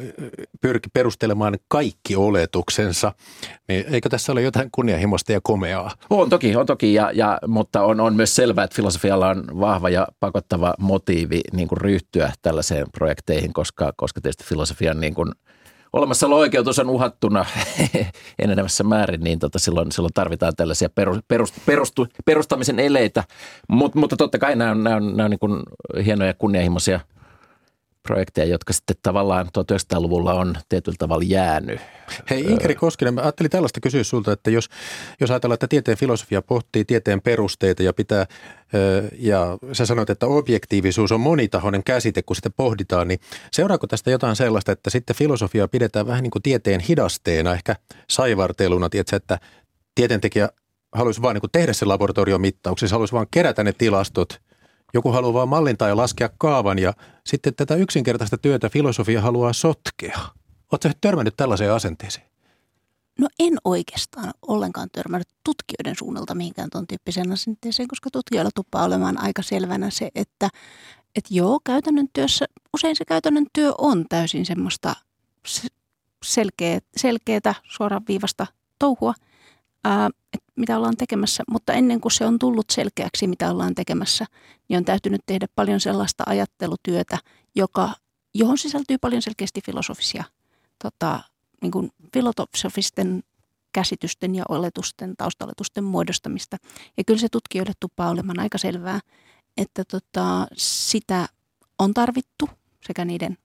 pyrki perustelemaan kaikki oletuksensa. Niin eikö tässä ole jotain kunnianhimoista ja komeaa? On toki, on toki ja, ja, mutta on, on myös selvää, että filosofialla on vahva ja pakottava motiivi niin kuin ryhtyä tällaiseen projekteihin, koska, koska tietysti filosofian niin kuin – olemassaolo-oikeutus on uhattuna enenevässä määrin, niin tota silloin, silloin tarvitaan tällaisia perus, perust, perustu, perustamisen eleitä. Mut, mutta totta kai nämä on, nämä on, nämä on niin hienoja kunnianhimoisia – projekteja, jotka sitten tavallaan 1900-luvulla on tietyllä tavalla jäänyt. Hei Inkeri Koskinen, mä ajattelin tällaista kysyä sulta, että jos, jos ajatellaan, että tieteen filosofia pohtii tieteen perusteita ja pitää, ja sä sanoit, että objektiivisuus on monitahoinen käsite, kun sitä pohditaan, niin seuraako tästä jotain sellaista, että sitten filosofia pidetään vähän niin kuin tieteen hidasteena, ehkä saivarteluna, tiedätkö, että tieteentekijä haluaisi vain niin tehdä se laboratoriomittauksen, haluaisi vain kerätä ne tilastot – joku haluaa vain mallintaa ja laskea kaavan ja sitten tätä yksinkertaista työtä filosofia haluaa sotkea. Oletko törmännyt tällaiseen asenteeseen? No en oikeastaan ollenkaan törmännyt tutkijoiden suunnalta mihinkään tuon tyyppiseen asenteeseen, koska tutkijoilla tuppaa olemaan aika selvänä se, että, että joo, käytännön työssä, usein se käytännön työ on täysin semmoista selkeä, selkeätä, suoraan viivasta touhua, ää, että mitä ollaan tekemässä. Mutta ennen kuin se on tullut selkeäksi, mitä ollaan tekemässä, niin on täytynyt tehdä paljon sellaista ajattelutyötä, joka, johon sisältyy paljon selkeästi filosofisia, tota, niin kuin filosofisten käsitysten ja oletusten, taustaletusten muodostamista. Ja kyllä se tutkijoille tuppaa olemaan aika selvää, että tota, sitä on tarvittu sekä niiden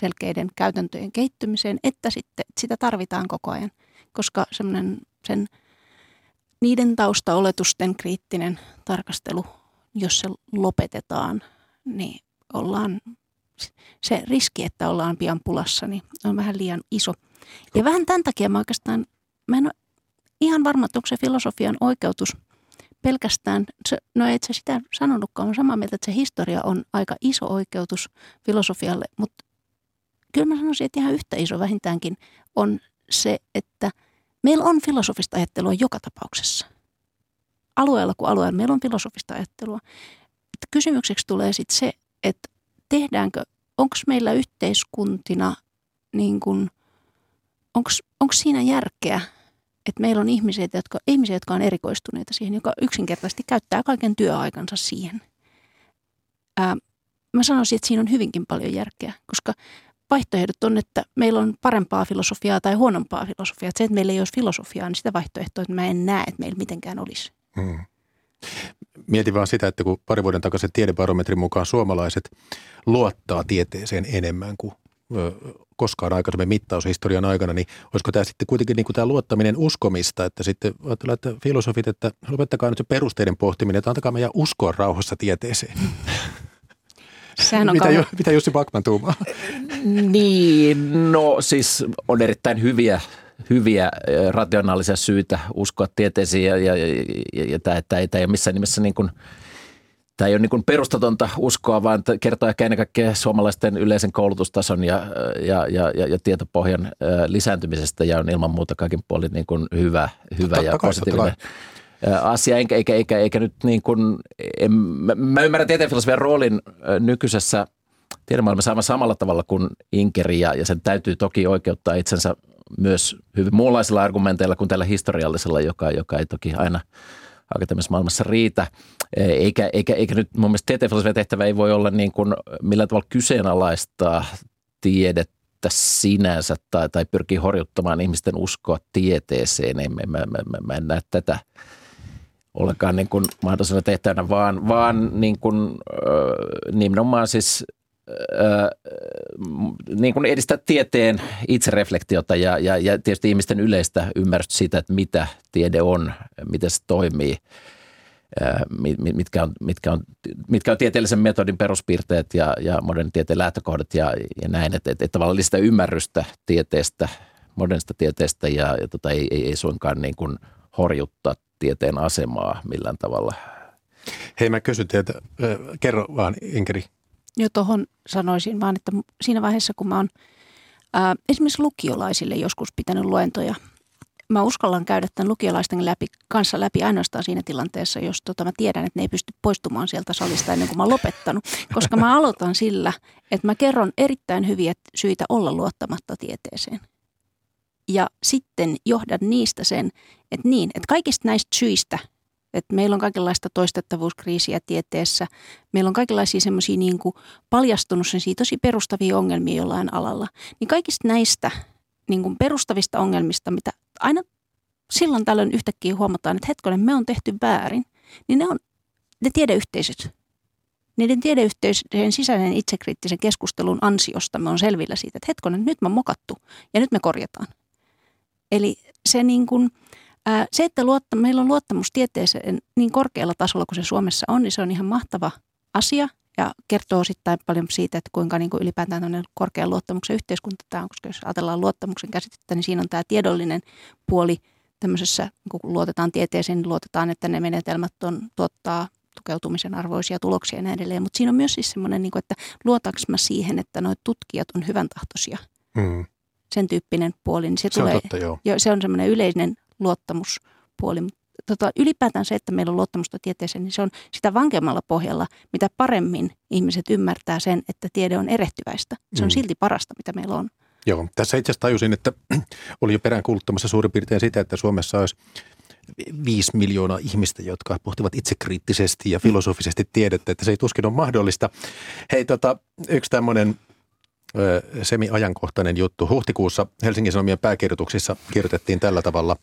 selkeiden käytäntöjen kehittymiseen, että sitten sitä tarvitaan koko ajan, koska semmoinen sen – niiden taustaoletusten kriittinen tarkastelu, jos se lopetetaan, niin ollaan, se riski, että ollaan pian pulassa, niin on vähän liian iso. Ja vähän tämän takia mä oikeastaan, mä en ole ihan varma, että onko se filosofian oikeutus pelkästään, no et sä sitä sanonutkaan, on samaa mieltä, että se historia on aika iso oikeutus filosofialle, mutta kyllä mä sanoisin, että ihan yhtä iso vähintäänkin on se, että – Meillä on filosofista ajattelua joka tapauksessa. Alueella kuin alueella meillä on filosofista ajattelua. Kysymykseksi tulee sitten se, että tehdäänkö, onko meillä yhteiskuntina, niin onko siinä järkeä, että meillä on ihmisiä jotka, ihmisiä, jotka on erikoistuneita siihen, joka yksinkertaisesti käyttää kaiken työaikansa siihen. Ää, mä sanoisin, että siinä on hyvinkin paljon järkeä, koska vaihtoehdot on, että meillä on parempaa filosofiaa tai huonompaa filosofiaa. Että se, että meillä ei olisi filosofiaa, niin sitä vaihtoehtoa, että mä en näe, että meillä mitenkään olisi. Hmm. Mietin vaan sitä, että kun pari vuoden takaisin tiedebarometrin mukaan suomalaiset luottaa tieteeseen enemmän kuin koskaan aikaisemmin mittaushistorian aikana, niin olisiko tämä sitten kuitenkin niin kuin tämä luottaminen uskomista, että sitten ajatellaan, että filosofit, että lopettakaa nyt se perusteiden pohtiminen, että antakaa meidän uskoa rauhassa tieteeseen. Sehän on mitä, kauan... mitä Jussi Backman tuumaa? Niin, no siis on erittäin hyviä hyviä rationaalisia syitä uskoa tieteisiin ja, ja, ja, ja, ja tämä, tämä, ei, tämä ei ole missään nimessä niin kuin, tämä ei ole niin kuin perustatonta uskoa, vaan kertoo ehkä ennen kaikkea suomalaisten yleisen koulutustason ja, ja, ja, ja, ja tietopohjan lisääntymisestä ja on ilman muuta kaikin puolin niin kuin hyvä, hyvä ja positiivinen asia, eikä, eikä, eikä, eikä nyt niin kuin, en, mä, mä ymmärrän tieteenfilosofian roolin nykyisessä tiedemaailmassa aivan samalla tavalla kuin Inkeri ja, ja sen täytyy toki oikeuttaa itsensä myös hyvin muunlaisilla argumenteilla kuin tällä historiallisella, joka, joka ei toki aina akateemisessa maailmassa riitä. Eikä, eikä, eikä nyt mun mielestä tieteen tehtävä ei voi olla niin kuin millään tavalla kyseenalaistaa tiedettä sinänsä tai, tai pyrkii horjuttamaan ihmisten uskoa tieteeseen. Ei, mä, mä, mä, mä en näe tätä ollenkaan niin kuin mahdollisena tehtävänä, vaan, vaan niin kuin, äh, nimenomaan siis äh, niin kuin edistää tieteen itsereflektiota ja, ja, ja tietysti ihmisten yleistä ymmärrystä siitä, että mitä tiede on, miten se toimii, mitkä on, mitkä on, mitkä on tieteellisen metodin peruspiirteet ja, ja modernin tieteen lähtökohdat ja, ja näin, että, että, että tavallaan lisätä ymmärrystä tieteestä, modernista tieteestä ja, ja tota, ei, ei, ei suinkaan niin kuin horjuttaa tieteen asemaa millään tavalla. Hei mä kysyn teiltä, kerro vaan Inkeri. Jo tuohon sanoisin vaan, että siinä vaiheessa kun mä oon ää, esimerkiksi lukiolaisille joskus pitänyt luentoja, mä uskallan käydä tämän lukiolaisten läpi, kanssa läpi ainoastaan siinä tilanteessa, jos tota, mä tiedän, että ne ei pysty poistumaan sieltä salista ennen kuin mä oon lopettanut. Koska mä aloitan sillä, että mä kerron erittäin hyviä syitä olla luottamatta tieteeseen – ja sitten johdan niistä sen, että niin, että kaikista näistä syistä, että meillä on kaikenlaista toistettavuuskriisiä tieteessä, meillä on kaikenlaisia semmoisia niin paljastunut sen tosi perustavia ongelmia jollain alalla, niin kaikista näistä niin kuin perustavista ongelmista, mitä aina silloin tällöin yhtäkkiä huomataan, että hetkonen, me on tehty väärin, niin ne on ne tiedeyhteisöt. Niiden tiedeyhteisöjen sisäinen itsekriittisen keskustelun ansiosta me on selvillä siitä, että hetkonen, nyt on mokattu ja nyt me korjataan. Eli se, niin kuin, ää, se että luotta, meillä on luottamus tieteeseen niin korkealla tasolla kuin se Suomessa on, niin se on ihan mahtava asia ja kertoo osittain paljon siitä, että kuinka niin kuin ylipäätään tämmöinen korkean luottamuksen yhteiskunta tämä on, koska jos ajatellaan luottamuksen käsitettä, niin siinä on tämä tiedollinen puoli tämmöisessä, niin kun luotetaan tieteeseen, niin luotetaan, että ne menetelmät on, tuottaa tukeutumisen arvoisia tuloksia ja näin edelleen. Mutta siinä on myös siis semmoinen, niin kuin, että luotaanko mä siihen, että nuo tutkijat on hyvän tahtoisia. Mm sen tyyppinen puoli, niin se, se tulee, on totta, joo. Jo, se on semmoinen yleinen luottamuspuoli. Tota, ylipäätään se, että meillä on luottamusta tieteeseen, niin se on sitä vankemmalla pohjalla, mitä paremmin ihmiset ymmärtää sen, että tiede on erehtyväistä. Se on mm. silti parasta, mitä meillä on. Joo, tässä itse asiassa tajusin, että oli jo peräänkuuluttamassa suurin piirtein sitä, että Suomessa olisi viisi miljoonaa ihmistä, jotka pohtivat itsekriittisesti ja filosofisesti tiedettä, että se ei tuskin ole mahdollista. Hei, tota, yksi tämmöinen semi-ajankohtainen juttu. Huhtikuussa Helsingin Sanomien pääkirjoituksissa kirjoitettiin tällä tavalla.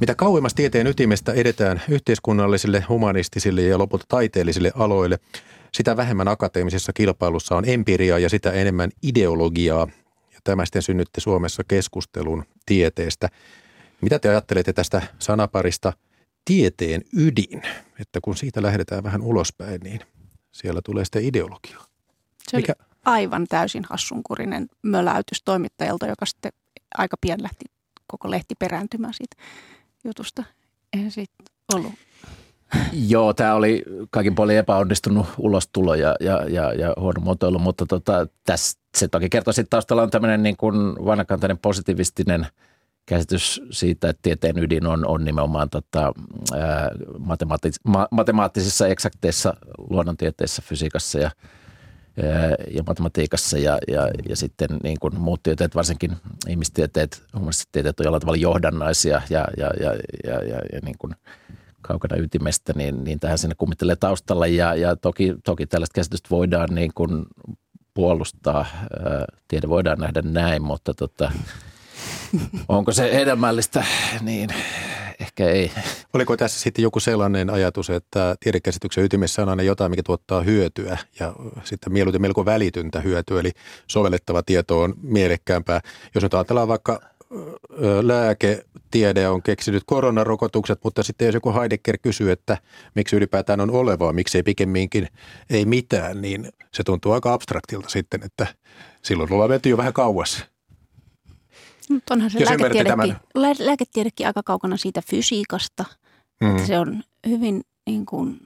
Mitä kauemmas tieteen ytimestä edetään yhteiskunnallisille, humanistisille ja lopulta taiteellisille aloille, sitä vähemmän akateemisessa kilpailussa on empiriaa ja sitä enemmän ideologiaa. Ja tämä sitten synnytti Suomessa keskustelun tieteestä. Mitä te ajattelette tästä sanaparista tieteen ydin, että kun siitä lähdetään vähän ulospäin, niin siellä tulee sitten ideologia? Mikä, aivan täysin hassunkurinen möläytys toimittajalta, joka sitten aika pian lähti koko lehti perääntymään siitä jutusta. Eihän siitä ollut. Joo, tämä oli kaikin puolin epäonnistunut ulostulo ja, ja, ja, ja huono muotoilu, mutta tota, tässä se toki kertoo sitten taustalla on tämmöinen niin kuin vanhakantainen positiivistinen käsitys siitä, että tieteen ydin on, on nimenomaan tota, ää, matemaattis- ma- matemaattisissa eksakteissa luonnontieteissä, fysiikassa ja – ja matematiikassa ja, ja, ja sitten niin kuin muut tieteet, varsinkin ihmistieteet, tieteet on jollain tavalla johdannaisia ja, ja, ja, ja, ja, ja niin kuin kaukana ytimestä, niin, niin tähän sinne kummittelee taustalla ja, ja toki, toki tällaista käsitystä voidaan niin kuin puolustaa, tiede voidaan nähdä näin, mutta tota, onko se hedelmällistä, niin ehkä ei. Oliko tässä sitten joku sellainen ajatus, että tiedekäsityksen ytimessä on aina jotain, mikä tuottaa hyötyä ja sitten mieluiten melko välityntä hyötyä, eli sovellettava tieto on mielekkäämpää. Jos nyt ajatellaan vaikka lääketiede on keksinyt koronarokotukset, mutta sitten jos joku Heidegger kysyy, että miksi ylipäätään on olevaa, miksi ei pikemminkin ei mitään, niin se tuntuu aika abstraktilta sitten, että silloin ollaan menty jo vähän kauas. Mutta onhan se lääketiedekin, lääketiedekin aika kaukana siitä fysiikasta. Mm. Että se on hyvin niin kuin,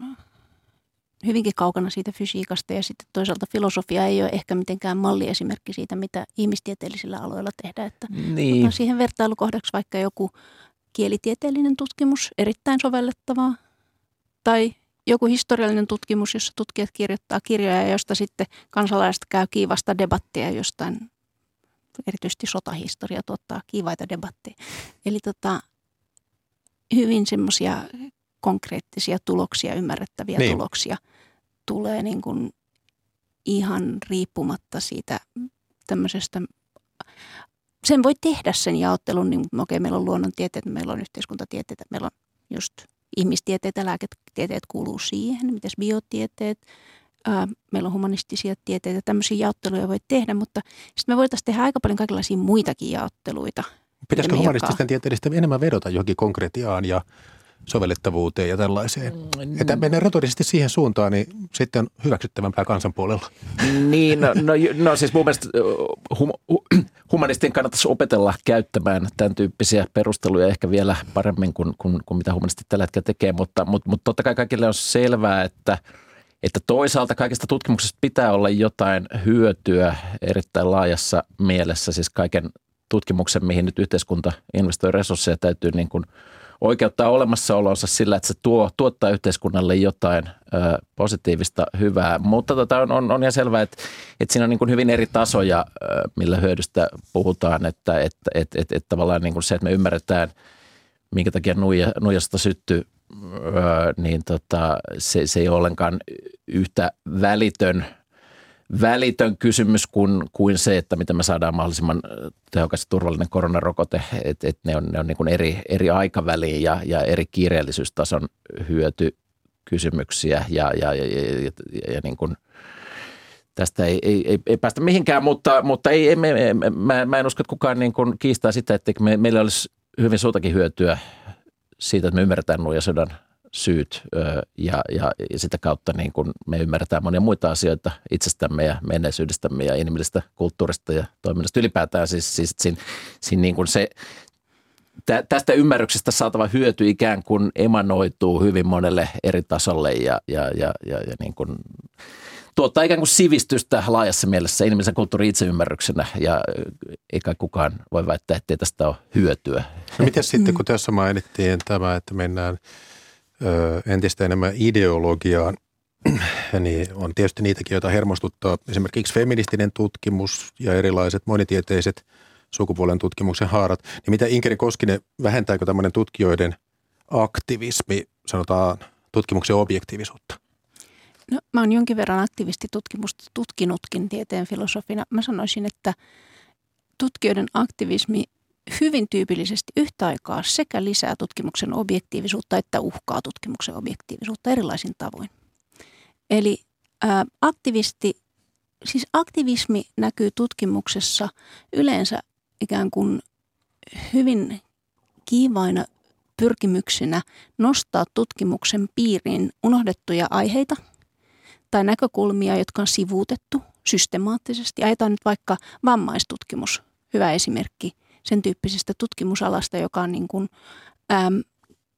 hyvinkin kaukana siitä fysiikasta ja sitten toisaalta filosofia ei ole ehkä mitenkään malliesimerkki siitä, mitä ihmistieteellisillä aloilla tehdään. Että niin. siihen vertailukohdaksi vaikka joku kielitieteellinen tutkimus, erittäin sovellettavaa, tai joku historiallinen tutkimus, jossa tutkijat kirjoittaa kirjoja, josta sitten kansalaiset käy kiivasta debattia jostain, erityisesti sotahistoria tuottaa kiivaita debatteja. Eli tota, hyvin semmoisia konkreettisia tuloksia, ymmärrettäviä niin. tuloksia tulee niin kuin ihan riippumatta siitä tämmöisestä sen voi tehdä sen jaottelun, niin okei, meillä on luonnontieteet, meillä on yhteiskuntatieteet, meillä on just ihmistieteet ja lääketieteet kuuluu siihen, mitäs biotieteet, ää, meillä on humanistisia tieteitä, tämmöisiä jaotteluja voi tehdä, mutta sitten me voitaisiin tehdä aika paljon kaikenlaisia muitakin jaotteluita. Pitäisikö humanististen tieteistä enemmän vedota johonkin konkretiaan ja sovellettavuuteen ja tällaiseen. Mm, että mennään retorisesti siihen suuntaan, niin sitten on hyväksyttävämpää kansan puolella. Niin, no, no, no siis mun mielestä hum, humanistien kannattaisi opetella käyttämään tämän tyyppisiä perusteluja ehkä vielä paremmin kuin, kuin, kuin mitä humanistit tällä hetkellä tekee, mutta, mutta, mutta totta kai kaikille on selvää, että että toisaalta kaikista tutkimuksista pitää olla jotain hyötyä erittäin laajassa mielessä, siis kaiken tutkimuksen, mihin nyt yhteiskunta investoi resursseja, täytyy niin kuin – oikeuttaa olemassaolonsa sillä, että se tuo, tuottaa yhteiskunnalle jotain ö, positiivista hyvää. Mutta tota, on, on, on ihan selvää, että, että siinä on niin kuin hyvin eri tasoja, ö, millä hyödystä puhutaan. Että, että että että, että tavallaan niin kuin se, että me ymmärretään, minkä takia nuija, nuijasta syttyy, niin tota, se, se ei ole ollenkaan yhtä välitön – välitön kysymys kuin, kuin se, että miten me saadaan mahdollisimman tehokas turvallinen koronarokote. Et, et ne on, ne on niin eri, eri aikaväliin ja, ja eri kiireellisyystason hyötykysymyksiä ja, ja, ja, ja, ja, ja niin kuin tästä ei, ei, ei, ei päästä mihinkään, mutta, mutta ei, ei, me, me, mä, mä en usko, että kukaan niin kuin kiistää sitä, että me, meillä olisi hyvin suurtakin hyötyä siitä, että me ymmärretään nuijasodan syyt ja, ja, ja sitä kautta niin kun me ymmärretään monia muita asioita itsestämme ja menneisyydestämme ja inhimillisestä kulttuurista ja toiminnasta ylipäätään. Siis, siis siinä, siinä niin kuin se, tästä ymmärryksestä saatava hyöty ikään kuin emanoituu hyvin monelle eri tasolle ja, ja, ja, ja, ja niin kuin tuottaa ikään kuin sivistystä laajassa mielessä inhimillisen kulttuurin itseymmärryksenä ja eikä kukaan voi väittää, että tästä ole hyötyä. No miten sitten, kun tässä mainittiin tämä, että mennään – entistä enemmän ideologiaan, niin on tietysti niitäkin, joita hermostuttaa esimerkiksi feministinen tutkimus ja erilaiset monitieteiset sukupuolen tutkimuksen haarat. Niin mitä Inkeri Koskinen, vähentääkö tämmöinen tutkijoiden aktivismi, sanotaan tutkimuksen objektiivisuutta? No, mä oon jonkin verran aktiivisesti tutkimusta tutkinutkin tieteen filosofina. Mä sanoisin, että tutkijoiden aktivismi hyvin tyypillisesti yhtä aikaa sekä lisää tutkimuksen objektiivisuutta että uhkaa tutkimuksen objektiivisuutta erilaisin tavoin. Eli ää, aktivisti, siis aktivismi näkyy tutkimuksessa yleensä ikään kuin hyvin kiivaina pyrkimyksinä nostaa tutkimuksen piiriin unohdettuja aiheita tai näkökulmia, jotka on sivuutettu systemaattisesti. Ajetaan nyt vaikka vammaistutkimus, hyvä esimerkki – sen tyyppisestä tutkimusalasta, joka on niin kuin, äm,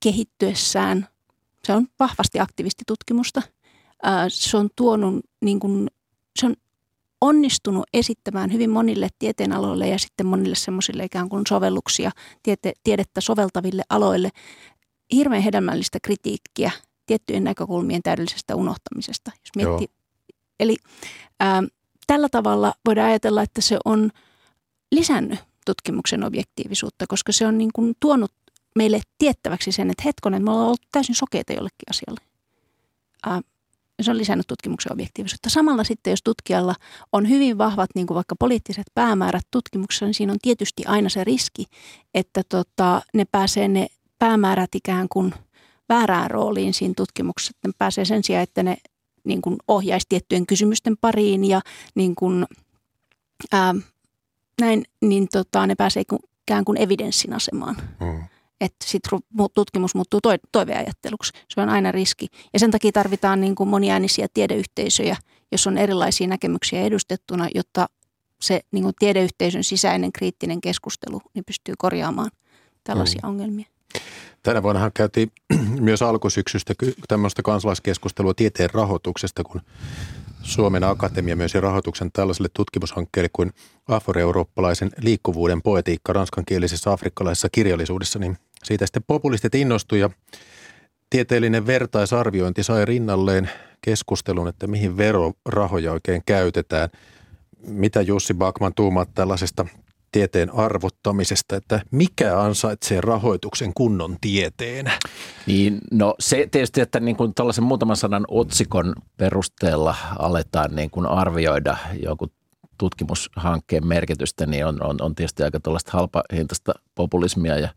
kehittyessään, se on vahvasti aktivistitutkimusta. Ää, se on tuonut, niin kuin, se on onnistunut esittämään hyvin monille tieteenaloille ja sitten monille semmoisille ikään kuin sovelluksia, tiete, tiedettä soveltaville aloille hirveän hedelmällistä kritiikkiä tiettyjen näkökulmien täydellisestä unohtamisesta. Jos miettii, eli ää, tällä tavalla voidaan ajatella, että se on lisännyt tutkimuksen objektiivisuutta, koska se on niin kuin tuonut meille tiettäväksi sen, että hetkonen, me ollaan ollut täysin sokeita jollekin asialle. Ää, se on lisännyt tutkimuksen objektiivisuutta. Samalla sitten, jos tutkijalla on hyvin vahvat niin kuin vaikka poliittiset päämäärät tutkimuksessa, niin siinä on tietysti aina se riski, että tota, ne pääsee ne päämäärät ikään kuin väärään rooliin siinä tutkimuksessa. Että ne pääsee sen sijaan, että ne niin kuin ohjaisi tiettyjen kysymysten pariin ja niin kuin, ää, näin, niin tota, ne pääsee ikään kuin evidenssin asemaan. Mm. Että sitten tutkimus muuttuu toi, toiveajatteluksi. Se on aina riski. Ja sen takia tarvitaan niin kuin moniäänisiä tiedeyhteisöjä, jos on erilaisia näkemyksiä edustettuna, jotta se niin kuin tiedeyhteisön sisäinen kriittinen keskustelu niin pystyy korjaamaan tällaisia mm. ongelmia. Tänä vuonnahan käytiin myös alkusyksystä tämmöistä kansalaiskeskustelua tieteen rahoituksesta, kun Suomen Akatemia myönsi rahoituksen tällaiselle tutkimushankkeelle kuin afro-eurooppalaisen liikkuvuuden poetiikka ranskankielisessä afrikkalaisessa kirjallisuudessa, niin siitä sitten populistit innostuivat ja tieteellinen vertaisarviointi sai rinnalleen keskustelun, että mihin verorahoja oikein käytetään. Mitä Jussi Bakman tuumaat tällaisesta tieteen arvottamisesta, että mikä ansaitsee rahoituksen kunnon tieteen? Niin, no se tietysti, että niin kuin tällaisen muutaman sanan otsikon perusteella aletaan niin kuin arvioida joku tutkimushankkeen merkitystä, niin on, on, on tietysti aika tällaista halpahintaista populismia ja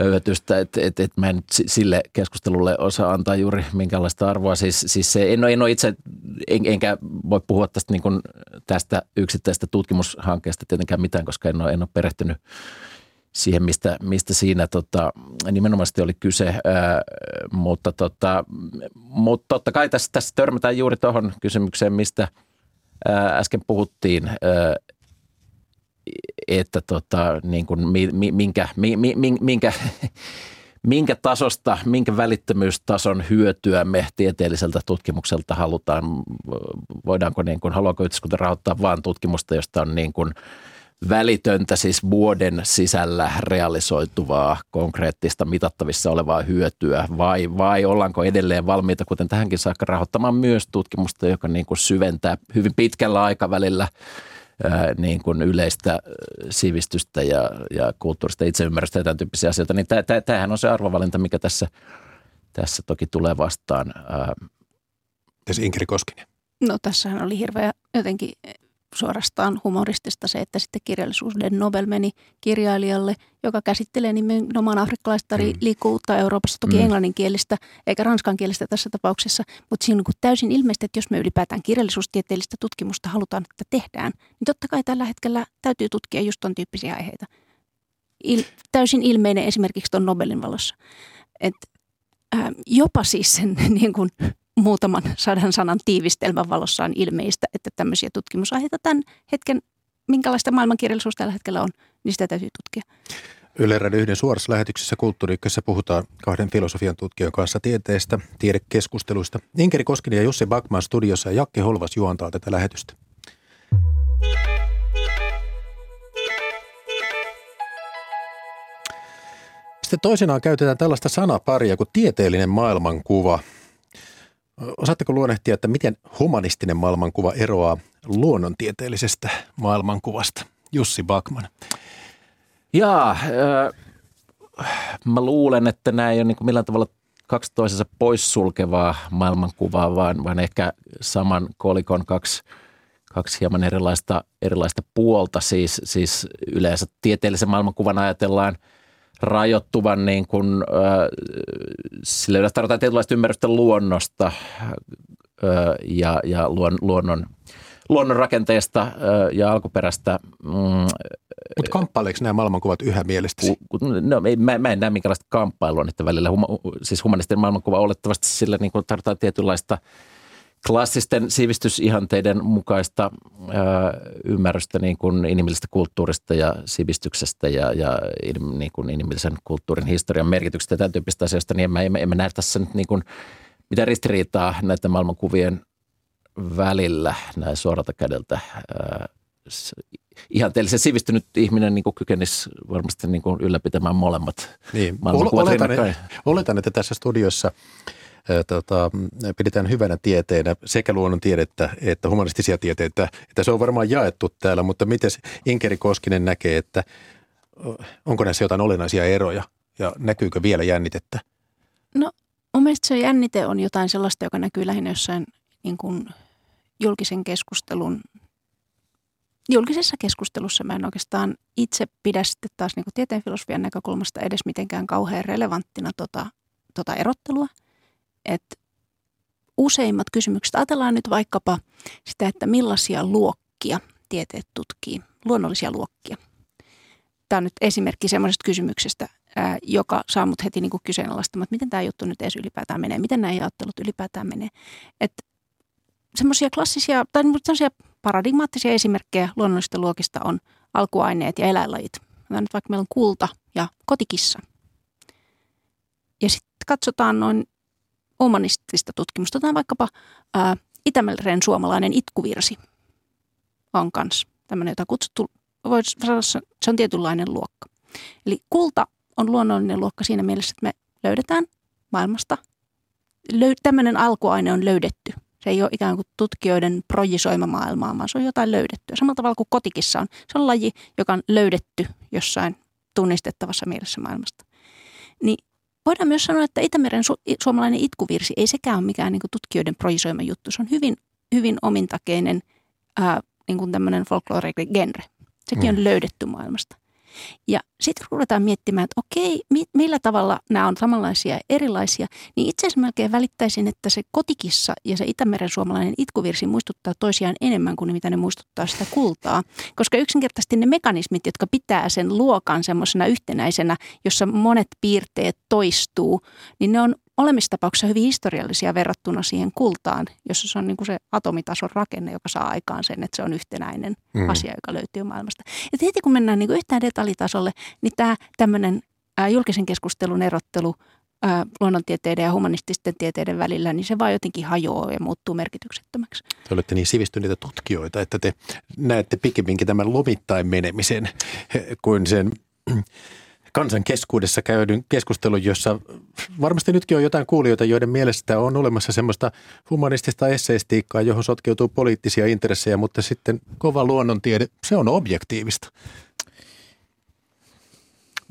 öyötystä, että et, et mä en nyt sille keskustelulle osaa antaa juuri minkälaista arvoa. Siis, siis se, en, ole, en ole itse, en, enkä voi puhua tästä, niin kuin tästä yksittäisestä tutkimushankkeesta tietenkään mitään, koska en ole, en ole perehtynyt siihen, mistä, mistä siinä tota, nimenomaan oli kyse, ää, mutta, tota, mutta totta kai tässä, tässä törmätään juuri tuohon kysymykseen, mistä ää, äsken puhuttiin, ää, että tota, niin kuin, minkä, minkä, minkä tasosta, minkä välittömyystason hyötyä me tieteelliseltä tutkimukselta halutaan. Voidaanko, niin kuin, haluaako yhteiskunta rahoittaa vain tutkimusta, josta on niin kuin välitöntä, siis vuoden sisällä realisoituvaa, konkreettista, mitattavissa olevaa hyötyä, vai, vai ollaanko edelleen valmiita, kuten tähänkin saakka, rahoittamaan myös tutkimusta, joka niin kuin syventää hyvin pitkällä aikavälillä – niin kuin yleistä sivistystä ja, ja kulttuurista itseymmärrystä ja tämän tyyppisiä asioita, niin tämähän on se arvovalinta, mikä tässä, tässä toki tulee vastaan. Tässä Inkeri Koskinen. No tässähän oli hirveä jotenkin suorastaan humoristista se, että sitten kirjallisuuden Nobel meni kirjailijalle, joka käsittelee nimenomaan afrikkalaista mm. liikkuvuutta Euroopassa, toki mm. englanninkielistä eikä ranskankielistä tässä tapauksessa, mutta siinä on niin täysin ilmeistä, että jos me ylipäätään kirjallisuustieteellistä tutkimusta halutaan, että tehdään, niin totta kai tällä hetkellä täytyy tutkia just ton tyyppisiä aiheita. Il, täysin ilmeinen esimerkiksi tuon Nobelin valossa. Et, äh, jopa siis sen niin kuin, muutaman sadan sanan tiivistelmän valossa on ilmeistä, että tämmöisiä tutkimusaiheita tämän hetken, minkälaista maailmankirjallisuus tällä hetkellä on, niin sitä täytyy tutkia. Yle yhden suorassa lähetyksessä Kulttuuriikkössä puhutaan kahden filosofian tutkijan kanssa tieteestä, tiedekeskusteluista. Inkeri Koskinen ja Jussi Backman studiossa ja Jakke Holvas juontaa tätä lähetystä. Sitten toisinaan käytetään tällaista sanaparia kuin tieteellinen maailmankuva – Osaatteko luonnehtia, että miten humanistinen maailmankuva eroaa luonnontieteellisestä maailmankuvasta? Jussi Bakman. Jaa, äh, mä luulen, että nämä ei ole niin millään tavalla kaksi toisensa poissulkevaa maailmankuvaa, vaan, vaan ehkä saman kolikon kaksi, kaksi hieman erilaista, erilaista puolta. Siis, siis yleensä tieteellisen maailmankuvan ajatellaan – rajoittuvan niin kuin, äh, sille yleensä tarvitaan tietynlaista ymmärrystä luonnosta äh, ja, ja luon, luonnon, luonnon rakenteesta äh, ja alkuperästä. Mm, Mutta kamppaileeko nämä maailmankuvat yhä mielestäsi? No, ei, mä, mä en näe minkälaista kamppailua niiden välillä. Huma, siis humanistinen maailmankuva olettavasti sillä niin kuin tarvitaan tietynlaista – klassisten sivistysihanteiden mukaista ää, ymmärrystä niin kuin inhimillisestä kulttuurista ja sivistyksestä ja, ja niin kuin inhimillisen kulttuurin historian merkityksestä ja tämän tyyppistä asioista, niin emme, emme, emme näe tässä nyt niin kuin mitään ristiriitaa näiden maailmankuvien välillä näin suoralta kädeltä. Ää, ihanteellisen sivistynyt ihminen niin kuin kykenisi varmasti niin kuin ylläpitämään molemmat niin. Oletan, oletan, että tässä studiossa tota, pidetään hyvänä tieteenä sekä luonnontiedettä että humanistisia tieteitä, että se on varmaan jaettu täällä, mutta miten Inkeri Koskinen näkee, että onko näissä jotain olennaisia eroja ja näkyykö vielä jännitettä? No mun mielestä se jännite on jotain sellaista, joka näkyy lähinnä jossain niin kuin julkisen keskustelun julkisessa keskustelussa mä en oikeastaan itse pidä sitten taas niin tieteen filosofian näkökulmasta edes mitenkään kauhean relevanttina tota, tota erottelua – että useimmat kysymykset, ajatellaan nyt vaikkapa sitä, että millaisia luokkia tieteet tutkii, luonnollisia luokkia. Tämä on nyt esimerkki semmoisesta kysymyksestä, joka saa mut heti niin kuin kyseenalaistamaan, että miten tämä juttu nyt edes ylipäätään menee, miten nämä ajattelut ylipäätään menee. Että semmoisia klassisia tai semmoisia paradigmaattisia esimerkkejä luonnollisista luokista on alkuaineet ja eläinlajit. Nyt vaikka meillä on kulta ja kotikissa. Ja sitten katsotaan noin humanistista tutkimusta. Otetaan vaikkapa ää, Itämeren suomalainen itkuvirsi on kanssa tämmöinen, jota kutsuttu, sanoa, se on tietynlainen luokka. Eli kulta on luonnollinen luokka siinä mielessä, että me löydetään maailmasta. Löy- tämmöinen alkuaine on löydetty. Se ei ole ikään kuin tutkijoiden projisoima maailmaa, vaan se on jotain löydettyä. Samalla tavalla kuin kotikissa on. Se on laji, joka on löydetty jossain tunnistettavassa mielessä maailmasta. Niin voidaan myös sanoa, että Itämeren su- suomalainen itkuvirsi ei sekään ole mikään niin kuin tutkijoiden projisoima juttu. Se on hyvin, hyvin omintakeinen ää, niin kuin tämmöinen folklore-genre. Sekin mm. on löydetty maailmasta. Ja sitten ruvetaan miettimään, että okei, mi- millä tavalla nämä on samanlaisia ja erilaisia, niin itse asiassa melkein välittäisin, että se kotikissa ja se Itämeren suomalainen itkuvirsi muistuttaa toisiaan enemmän kuin mitä ne muistuttaa sitä kultaa. Koska yksinkertaisesti ne mekanismit, jotka pitää sen luokan semmoisena yhtenäisenä, jossa monet piirteet toistuu, niin ne on olemistapauksessa hyvin historiallisia verrattuna siihen kultaan, jossa se on niin kuin se atomitason rakenne, joka saa aikaan sen, että se on yhtenäinen mm. asia, joka löytyy maailmasta. Ja heti kun mennään niin kuin yhtään detaljitasolle, niin tämä tämmöinen ää, julkisen keskustelun erottelu ää, luonnontieteiden ja humanististen tieteiden välillä, niin se vaan jotenkin hajoaa ja muuttuu merkityksettömäksi. Te olette niin sivistyneitä tutkijoita, että te näette pikemminkin tämän lomittain menemisen kuin sen kansan keskuudessa käydyn keskustelun, jossa varmasti nytkin on jotain kuulijoita, joiden mielestä on olemassa semmoista humanistista esseistiikkaa, johon sotkeutuu poliittisia intressejä, mutta sitten kova luonnontiede, se on objektiivista.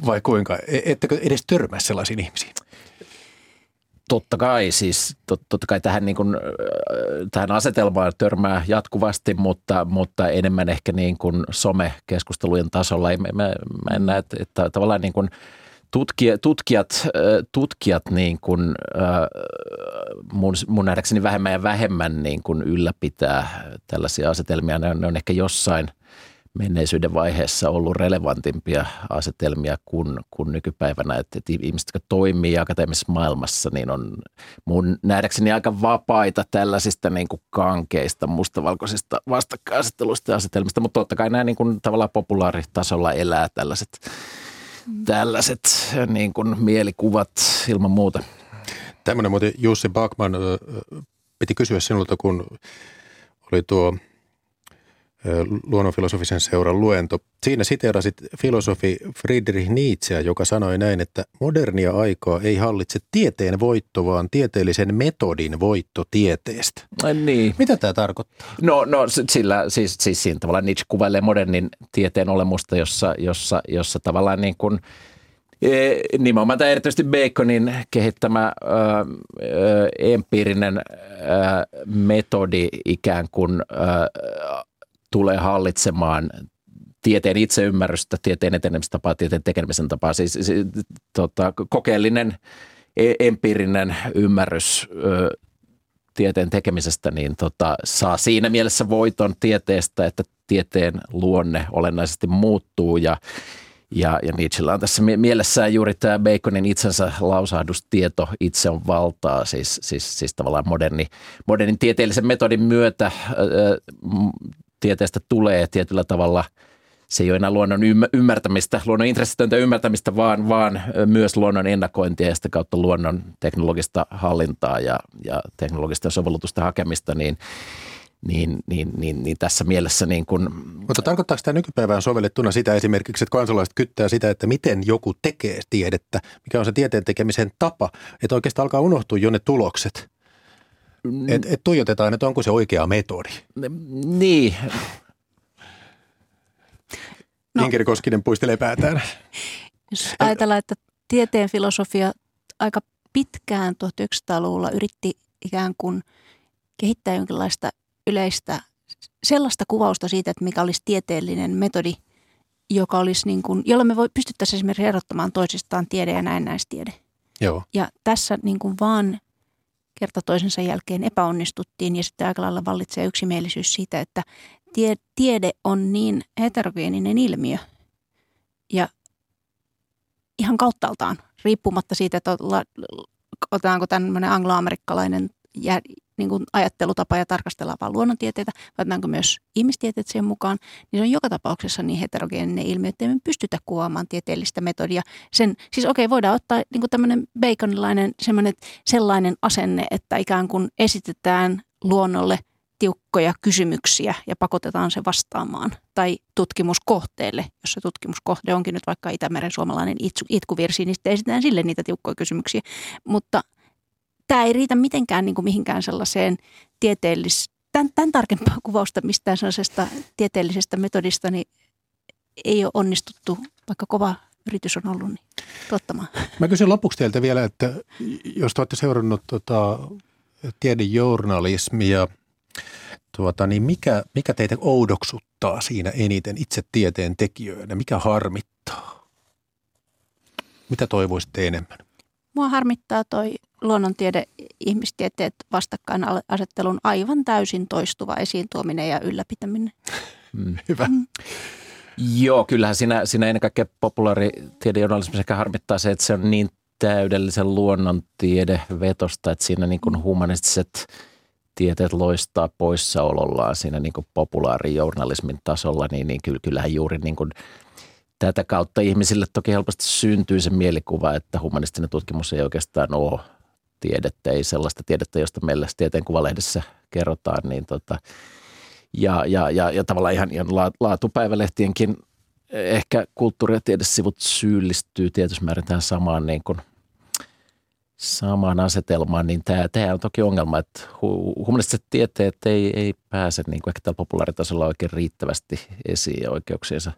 Vai kuinka? E- ettekö edes törmää sellaisiin ihmisiin? Totta kai, siis tot, totta kai tähän, niin kuin, tähän asetelmaan törmää jatkuvasti, mutta, mutta enemmän ehkä niin kuin some-keskustelujen tasolla. Mä, mä, mä en näe, että, että tavallaan niin kuin tutkijat, tutkijat, tutkijat niin kuin, mun, mun nähdäkseni vähemmän ja vähemmän niin kuin ylläpitää tällaisia asetelmia. Ne on, ne on ehkä jossain – menneisyyden vaiheessa ollut relevantimpia asetelmia kuin, kuin nykypäivänä. Että, että ihmiset, jotka toimii akateemisessa maailmassa, niin on mun nähdäkseni aika vapaita tällaisista niin kuin kankeista, mustavalkoisista vastakkainasetteluista ja asetelmista, mutta totta kai nämä niin kuin tavallaan populaaritasolla elää tällaiset, mm. tällaiset niin kuin mielikuvat ilman muuta. Tämmöinen muuten Jussi Bakman piti kysyä sinulta, kun oli tuo – luonnonfilosofisen seuran luento. Siinä siteerasit filosofi Friedrich Nietzscheä, joka sanoi näin, että modernia aikaa ei hallitse tieteen voitto, vaan tieteellisen metodin voitto tieteestä. Niin. Mitä tämä tarkoittaa? No, no sillä, siis, siis siinä tavallaan Nietzsche kuvailee modernin tieteen olemusta, jossa, jossa, jossa tavallaan niin kuin – nimenomaan tämä erityisesti Baconin kehittämä ö, ö, empiirinen ö, metodi ikään kuin ö, tulee hallitsemaan tieteen itseymmärrystä, tieteen etenemistapaa, tieteen tekemisen tapaa. Siis, siis tota, kokeellinen, e, empiirinen ymmärrys ö, tieteen tekemisestä niin tota, saa siinä mielessä voiton tieteestä, että tieteen luonne olennaisesti muuttuu ja ja, ja Nietzschellä on tässä mielessään juuri tämä Baconin itsensä lausahdustieto itse on valtaa, siis, siis, siis tavallaan moderni, modernin tieteellisen metodin myötä ää, tieteestä tulee tietyllä tavalla – se ei ole enää luonnon ymmärtämistä, luonnon intressitöntä ymmärtämistä, vaan, vaan myös luonnon ennakointia ja sitä kautta luonnon teknologista hallintaa ja, ja teknologista sovellutusta hakemista, niin, niin, niin, niin, niin tässä mielessä niin kuin... Mutta tarkoittaako tämä nykypäivään sovellettuna sitä esimerkiksi, että kansalaiset kyttää sitä, että miten joku tekee tiedettä, mikä on se tieteen tekemisen tapa, että oikeastaan alkaa unohtua jo ne tulokset? Että et tuijotetaan, että onko se oikea metodi. Niin. No. Inkeri Koskinen puistelee päätään. Jos ajatellaan, että tieteen filosofia aika pitkään 1900-luvulla yritti ikään kuin kehittää jonkinlaista yleistä sellaista kuvausta siitä, että mikä olisi tieteellinen metodi, joka olisi niin kuin, jolla me voi, pystyttäisiin esimerkiksi erottamaan toisistaan tiede ja näennäistiede. Joo. Ja tässä niin kuin vaan kerta toisensa jälkeen epäonnistuttiin ja sitten aika lailla vallitsee yksimielisyys siitä, että tie, tiede on niin heterogeeninen ilmiö ja ihan kauttaaltaan, riippumatta siitä, että otetaanko tämmöinen angloamerikkalainen niin kuin ajattelutapa ja tarkastellaan vain luonnontieteitä, otetaanko myös ihmistieteet siihen mukaan, niin se on joka tapauksessa niin heterogeeninen ilmiö, että me pystytä kuvaamaan tieteellistä metodia. Sen, siis okei, okay, voidaan ottaa niin kuin tämmöinen baconilainen sellainen asenne, että ikään kuin esitetään luonnolle tiukkoja kysymyksiä ja pakotetaan se vastaamaan. Tai tutkimuskohteelle, jos se tutkimuskohde onkin nyt vaikka Itämeren suomalainen itkuvirsi, niin sitten esitään sille niitä tiukkoja kysymyksiä. Mutta tämä ei riitä mitenkään niin kuin mihinkään sellaiseen tieteellis, tämän, tämän tarkempaa kuvausta mistään sellaisesta tieteellisestä metodista, niin ei ole onnistuttu, vaikka kova yritys on ollut, niin tuottamaan. Mä kysyn lopuksi teiltä vielä, että jos te olette seurannut tota, tiedejournalismia, tuota, niin mikä, mikä teitä oudoksuttaa siinä eniten itse tieteen tekijöinä? Mikä harmittaa? Mitä toivoisitte enemmän? Mua harmittaa toi luonnontiede, ihmistieteet vastakkainasettelun aivan täysin toistuva esiin tuominen ja ylläpitäminen. Mm. Hyvä. Mm. Joo, kyllähän siinä, siinä ennen kaikkea populaaritiedejurnalismissa sekä harmittaa se, että se on niin täydellisen luonnontiedevetosta, että siinä niin kuin humanistiset tieteet loistaa poissaolollaan siinä niin kuin populaarijournalismin tasolla, niin, niin kyllähän juuri niin kuin tätä kautta ihmisille toki helposti syntyy se mielikuva, että humanistinen tutkimus ei oikeastaan ole tiedettä, ei sellaista tiedettä, josta meillä tieteen kuvalehdessä kerrotaan, niin tota, ja, ja, ja, ja tavallaan ihan, ihan laatupäivälehtienkin ehkä kulttuuri- ja tiedesivut syyllistyy tietysti määrin tähän samaan, niin kuin, samaan asetelmaan, niin tämä, tämä on toki ongelma, että humanistiset tieteet ei, ei pääse niin kuin ehkä tällä populaaritasolla oikein riittävästi esiin ja oikeuksiensa.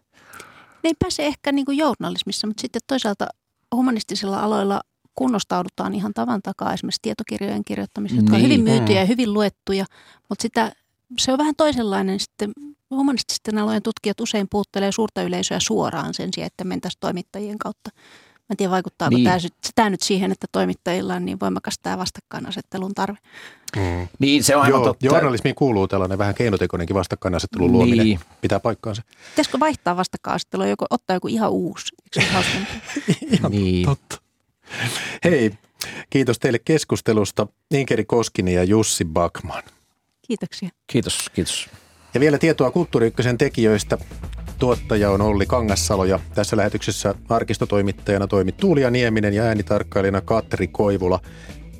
Ne ei pääse ehkä niin kuin journalismissa, mutta sitten toisaalta humanistisilla aloilla kunnostaudutaan ihan tavan takaa esimerkiksi tietokirjojen kirjoittamisessa, jotka niin. on hyvin myytyjä ja hyvin luettuja, mutta sitä se on vähän toisenlainen sitten. Humanististen alojen tutkijat usein puuttelee suurta yleisöä suoraan sen sijaan, että mentäisiin toimittajien kautta. Mä en tiedä, vaikuttaako niin. tämä, tämä nyt siihen, että toimittajilla on niin voimakas tämä vastakkainasettelun tarve. Mm. Niin, se on Joo, totta. Journalismiin kuuluu tällainen vähän keinotekoinenkin vastakkainasettelun luominen. Niin. Pitää paikkaansa. Pitäisikö vaihtaa vastakkainasettelua, joko ottaa joku ihan uusi? ihan niin. totta. Hei, kiitos teille keskustelusta Inkeri Koskinen ja Jussi Bakman. Kiitoksia. Kiitos, kiitos. Ja vielä tietoa Kulttuuri tekijöistä. Tuottaja on Olli Kangassalo ja tässä lähetyksessä arkistotoimittajana toimi Tuulia Nieminen ja äänitarkkailijana Katri Koivula.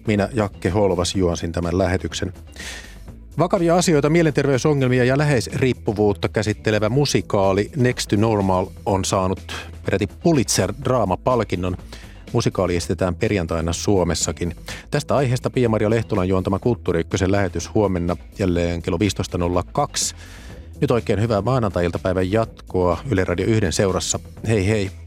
Minä Jakke Holvas juonsin tämän lähetyksen. Vakavia asioita, mielenterveysongelmia ja läheisriippuvuutta käsittelevä musikaali Next to Normal on saanut peräti Pulitzer-draamapalkinnon – Musikaali estetään perjantaina Suomessakin. Tästä aiheesta Pia-Maria Lehtolan juontama Kulttuuri lähetys huomenna jälleen kello 15.02. Nyt oikein hyvää maanantai-iltapäivän jatkoa Yle Radio 1 seurassa. Hei hei!